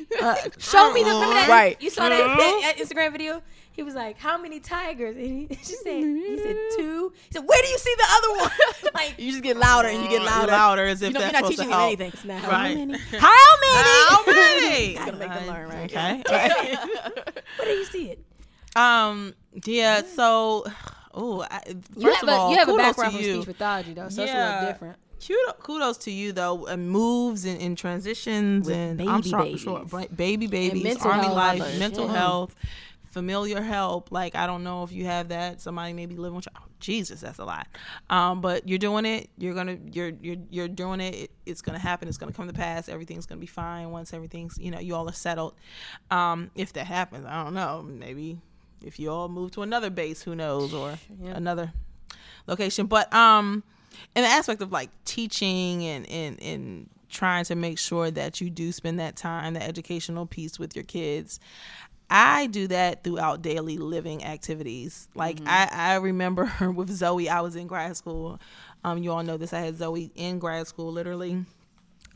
Show me the remember that Right. You saw that, that Instagram video. He was like, "How many tigers?" And he, she said, "He said two. He said, "Where do you see the other one?" like, You just get louder and you get louder. louder as if You know, that's you're not supposed to teaching them help. anything. it's not Right. How many? How many? It's gonna make them learn, right? Okay. Where do you see it? um. Yeah. So. Oh. First You have of a all, you have a background to from you. speech pathology though, so it's a Yeah. little different. Kudos, kudos to you though. And moves and, and transitions With and baby I'm sure, babies. sure ba- baby babies, mental army health. life, mental yeah. health, familiar help. Like I don't know if you have that. Somebody maybe living with you. Oh, Jesus, that's a lot. Um, but you're doing it. You're gonna you're you're you're doing it. it. It's gonna happen. It's gonna come to pass. Everything's gonna be fine once everything's you know you all are settled. Um, if that happens, I don't know. Maybe if you all move to another base, who knows, or another location. But um, in the aspect of like teaching and and and trying to make sure that you do spend that time, the educational piece with your kids. I do that throughout daily living activities. Like I, I remember with Zoe, I was in grad school. Um, you all know this. I had Zoe in grad school, literally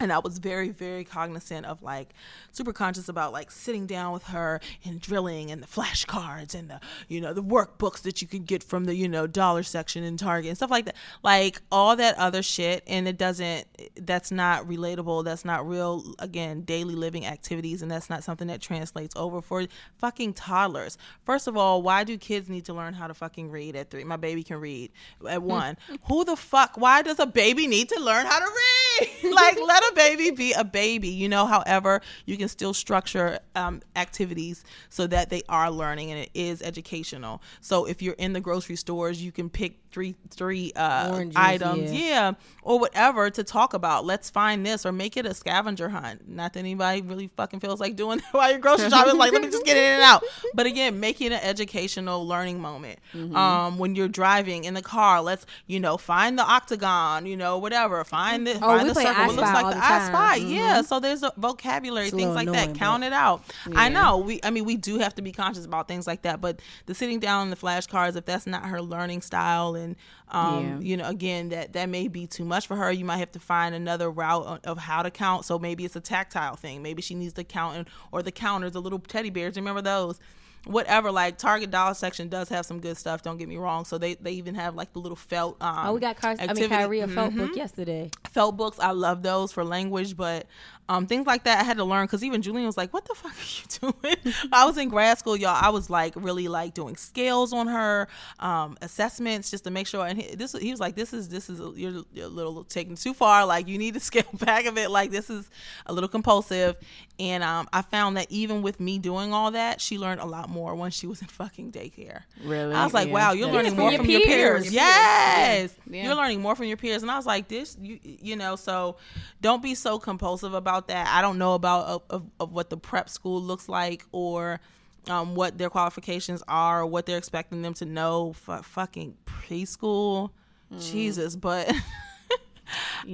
and I was very, very cognizant of like super conscious about like sitting down with her and drilling and the flashcards and the you know the workbooks that you can get from the you know dollar section in Target and stuff like that, like all that other shit. And it doesn't. That's not relatable. That's not real. Again, daily living activities, and that's not something that translates over for fucking toddlers. First of all, why do kids need to learn how to fucking read at three? My baby can read at one. Who the fuck? Why does a baby need to learn how to read? like, let a baby be a baby. You know, however, you can still structure um, activities so that they are learning and it is educational. So if you're in the grocery stores, you can pick three three uh, Oranges, items, yeah. yeah, or whatever to talk about. Let's find this or make it a scavenger hunt. Not that anybody really fucking feels like doing that while you're grocery shopping. like, let me just get in and out. But again, make it an educational learning moment. Mm-hmm. Um, when you're driving in the car, let's you know find the octagon, you know whatever. Find the Oh, find the circle. I What looks like the I time. Mm-hmm. spy. Yeah. So there's a vocabulary It's things little like annoying, that. Count it out. I know. We I mean we do have to be conscious about things like that. But the sitting down and the flashcards, if that's not her learning style and um, Yeah. you know, again, that that may be too much for her. You might have to find another route of- of how to count. So maybe it's a tactile thing. Maybe she needs to count and, or the counters, the little teddy bears. Remember those? Whatever, like Target dollar section does have some good stuff. Don't get me wrong. So they, they even have like the little felt. Um, Oh, we got Car- I mean, activity- Kyrie a felt Mhm book yesterday. felt books. I love those for language, but um, things like that I had to learn because even Julian was like, "What the fuck are you doing?" I was in grad school, y'all. I was like really like doing scales on her, um, assessments just to make sure. And he, this he was like, "This is this is a, you're, you're a little taking too far. Like you need to scale back a bit. Like this is a little compulsive." And um, I found that even with me doing all that, she learned a lot more when she was in fucking daycare. Really? I was like, Yeah. wow, you're Yeah. learning From more your from your peers. peers. Yes. Yeah. You're learning more from your peers. And I was like, this, you, you know, so don't be so compulsive about that. I don't know about of, of, of what the prep school looks like or um, what their qualifications are, or what they're expecting them to know. F- fucking preschool. Jesus. But.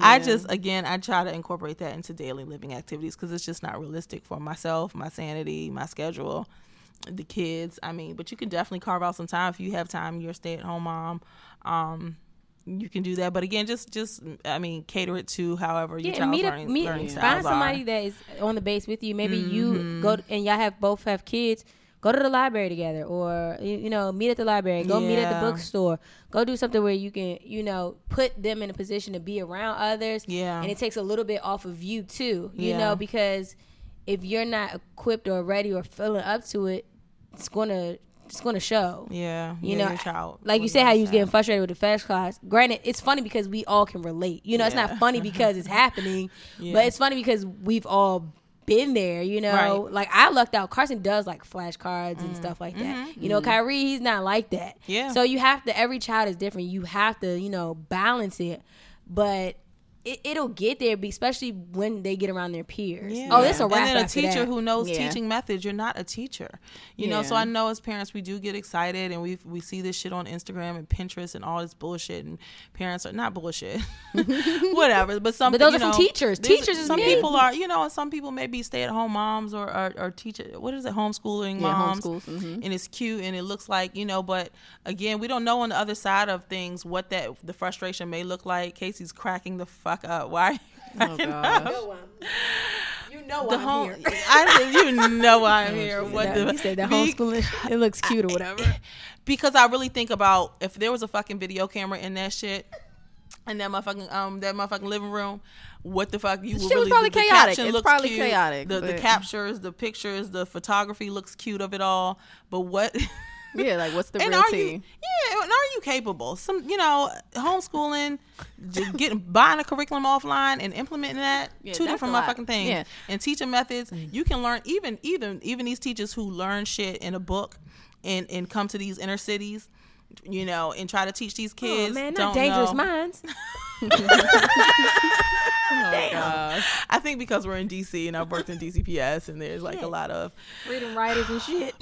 I just again I try to incorporate that into daily living activities because it's just not realistic for myself, my sanity, my schedule, the kids. I mean, but you can definitely carve out some time if you have time. You're a stay at home mom. Um, you can do that, but again, just just I mean, cater it to however your Yeah, child's meet up, learning, meet, learning find somebody are. that is on the base with you. Maybe Mm-hmm. you go and y'all have both have kids. Go to the library together, or you know, meet at the library. Go meet at the bookstore. Go do something where you can, you know, put them in a position to be around others. Yeah. and it takes a little bit off of you too. You Yeah. know, because if you're not equipped or ready or feeling up to it, it's gonna it's gonna show. Yeah, You yeah, know, your child. like you said, how you was getting frustrated with the flash class. Granted, it's funny because we all can relate. You know, it's not funny because it's happening, Yeah. but it's funny because we've all been there. You know, Right. Mm-hmm. like I lucked out. Carson does like flashcards and stuff like that. You know, Kyrie, he's not like that. Yeah. So you have to. Every child is different. You have to, you know, balance it, but. It, it'll get there, especially when they get around their peers. Yeah. Oh, this a and wrap then a teacher that. who knows Yeah. teaching methods. You're not a teacher, you know. So I know as parents we do get excited and we we see this shit on Instagram and Pinterest and all this bullshit and parents are not bullshit, whatever. But some But those are from know, teachers. these- Teachers is some me. people are you know and some people may be stay at home moms or or, or teacher. What is it? Homeschooling Yeah, moms. mhm. And it's cute and it looks like you know. But again, we don't know on the other side of things what that the frustration may look like. Casey's cracking the fuck up. Why? Oh gosh. You know the home. I you know why I'm here. What the you said that be- homeschooling, it looks cute or whatever. Because I really think about if there was a fucking video camera in that shit. In that motherfucking um that motherfucking living room, what the fuck you would shit was really probably the, the chaotic. caption It's looks probably cute. chaotic, The the captures, the pictures, the photography looks cute of it all. But what Yeah, like what's the and are tea? you yeah and are you capable some you know homeschooling j- getting buying a curriculum offline and implementing that Yeah, two different motherfucking things Yeah. and teaching methods mm. you can learn even even even these teachers who learn shit in a book and and come to these inner cities you know and try to teach these oh, kids oh, man, don't dangerous know. minds. Oh gosh. I think because we're in DC and I've worked in DCPS and there's like a lot of reading writers and shit.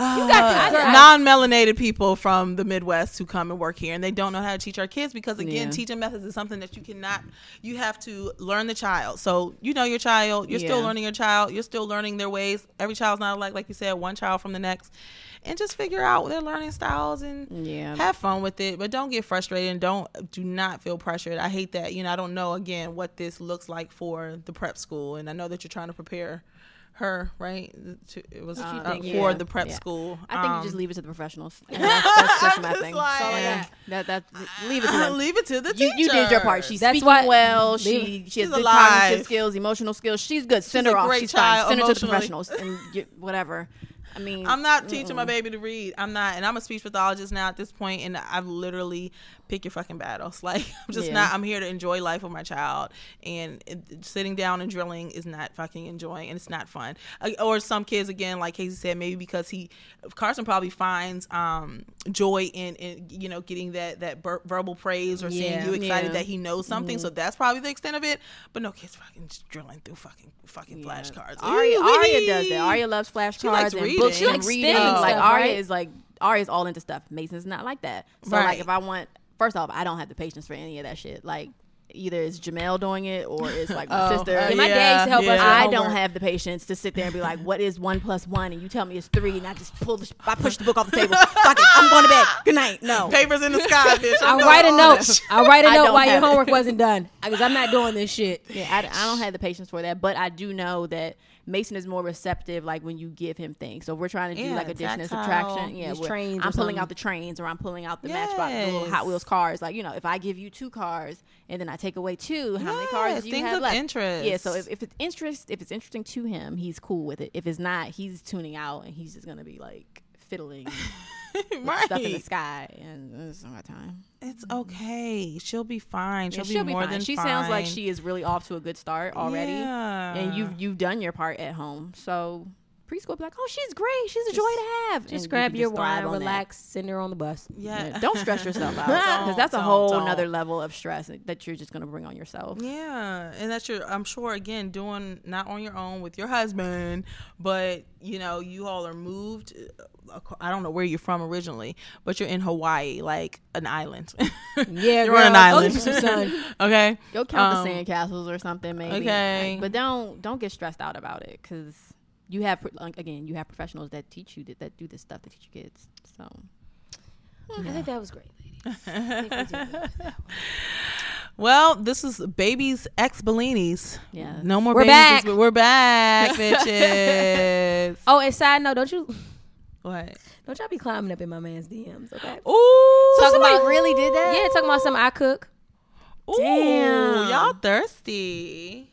Uh, got this, girl. non-melanated people from the Midwest who come and work here, and they don't know how to teach our kids because again, Yeah. teaching methods is something that you cannot. You have to learn the child. So you know your child. You're still learning your child. You're still learning their ways. Every child's not alike, like you said, one child from the next, and just figure out their learning styles and Yeah. have fun with it. But don't get frustrated and don't do not feel pressured. I hate that. You know, I don't know again what this looks like for the prep school, and I know that you're trying to prepare. Her right, to, it was uh, think? for Yeah. the prep Yeah. school. I think Um, you just leave it to the professionals. That's, that's just I'm my just thing. like- And that that leave it to them. leave it to the You, you did your part. She's That's speaking why- well. leave- She she has She's good alive. cognitive skills, emotional skills. She's good. Send She's her off. She's child fine. Send her to the professionals and you, whatever. I mean, I'm not teaching my baby to read. I'm not, and I'm a speech pathologist now at this point, and I've literally pick your fucking battles. Like I'm just Yeah. not. I'm here to enjoy life with my child, and it, sitting down and drilling is not fucking enjoying, and it's not fun. Uh, or some kids again, like Casey said, maybe because he Carson probably finds um joy in, in you know getting that that ver- verbal praise or seeing Yeah. you excited Yeah. that he knows something. So that's probably the extent of it. But no kids fucking just drilling through fucking fucking flashcards. Aria. Aria does that. Aria loves flashcards and reading. books She likes reading. Like Aria right? is like Aria's all into stuff. Mason's not like that. So Right. like if I want, first off, I don't have the patience for any of that shit. Like either it's Jamel doing it or it's like my Oh, sister. uh, Yeah, my dad used to help us yeah. with I homework. don't have the patience to sit there and be like, "What is one plus one?" And you tell me it's three, and I just pull the, I push the book off the table. Fuck it, I'm going to bed. Good night. No, Papers in the sky, bitch. I'm I'll write a note. I'll write a I note don't while your have it. homework wasn't done because I'm not doing this shit. Yeah, I, I don't have the patience for that, but I do know that Mason is more receptive, like when you give him things. So we're trying to do Yeah, like addition and subtraction. Yeah, trains I'm pulling out the trains, or I'm pulling out the Matchbox, the little Hot Wheels cars. Like you know, if I give you two cars and then I take away two, how many cars do you have of left? interest. Yeah, so if, if it's interest, if it's interesting to him, he's cool with it. If it's not, he's tuning out and he's just gonna be like fiddling right. stuff in the sky, and it's not my time. It's mm-hmm. okay. She'll be fine. She'll, Yeah, she'll be be more fine. than She fine. sounds like she is really off to a good start already. Yeah. and you've you've done your part at home. So preschool be like, oh, she's great. She's a joy to have. Just And grab can your thrive wine, on that. relax, send her on the bus. yeah. Yeah, Don't stress yourself out because that's a whole don't. another level of stress that you're just gonna bring on yourself. Yeah, and that's your. I'm sure again doing not on your own with your husband, but you know you all are moved. uh, I don't know where you're from originally, but you're in Hawaii, like an island. Yeah, you're on an girl, go island. get you some sun. okay, Go count Um, the sandcastles or something, maybe. okay. Like, but don't don't get stressed out about it because you have like, again you have professionals that teach you that, that do this stuff that teach your kids. So hmm, I think that was great, ladies. I think we did. Well, this is babies ex Bellinis. yeah, No more We're babies. back. We're, we're back, bitches. Oh, and side note, don't you what? don't y'all be climbing up in my man's DMs, okay? Ooh, Talking somebody about- really did that? Yeah, talking about something I cook. Ooh, Damn. y'all thirsty.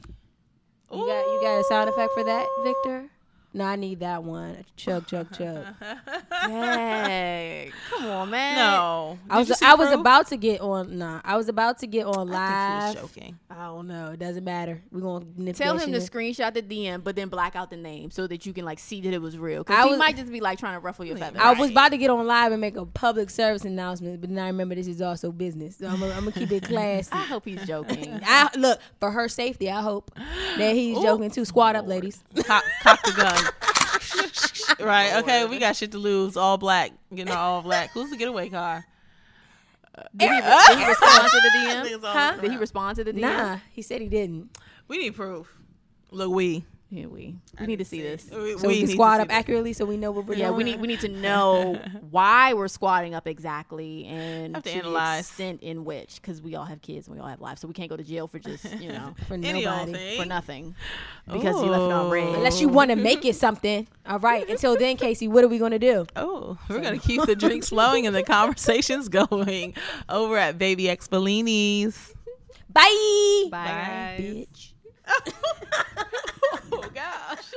You got you got a sound effect for that, Victor? No, I need that one. Chug, chug, chug. Dang. Come on, man. No, I was Did you see I was proof? about to get on. Nah, I was about to get on I live. think he was joking. I don't know. It doesn't matter. We're gonna Tell him to screenshot the DM, but then black out the name so that you can like see that it was real. I Because he was- might just be like trying to ruffle your feathers. I was about to get on live and make a public service announcement, but then I remember this is also business. So I'm gonna, keep it classy. I hope he's joking. I look for her safety. I hope that he's Ooh. joking too. Squad up, ladies. Cock, cock the gun. right. Okay. We got shit to lose. All black. Getting our all black. Who's the getaway car? Did he, eh, uh, did he respond to the I think DM? Huh? Did he respond to the DM? Nah, he said he didn't. We need proof. Look, we. Yeah, we we need to see this. We, So we, need can to squad up this. accurately, so we know what we're Yeah, doing. Yeah, we need we need to know why we're squatting up exactly and Have to to analyze. the extent in which because we all have kids and we all have lives, so we can't go to jail for just you know for Any nobody. for nothing because you left it on red. Unless you want to make it something. All right. Until then, Casey, what are we gonna do? Oh, we're gonna keep the drinks flowing and the conversations going over at Baby X Bellini's. Bye. Bye, guys. Bitch. oh gosh.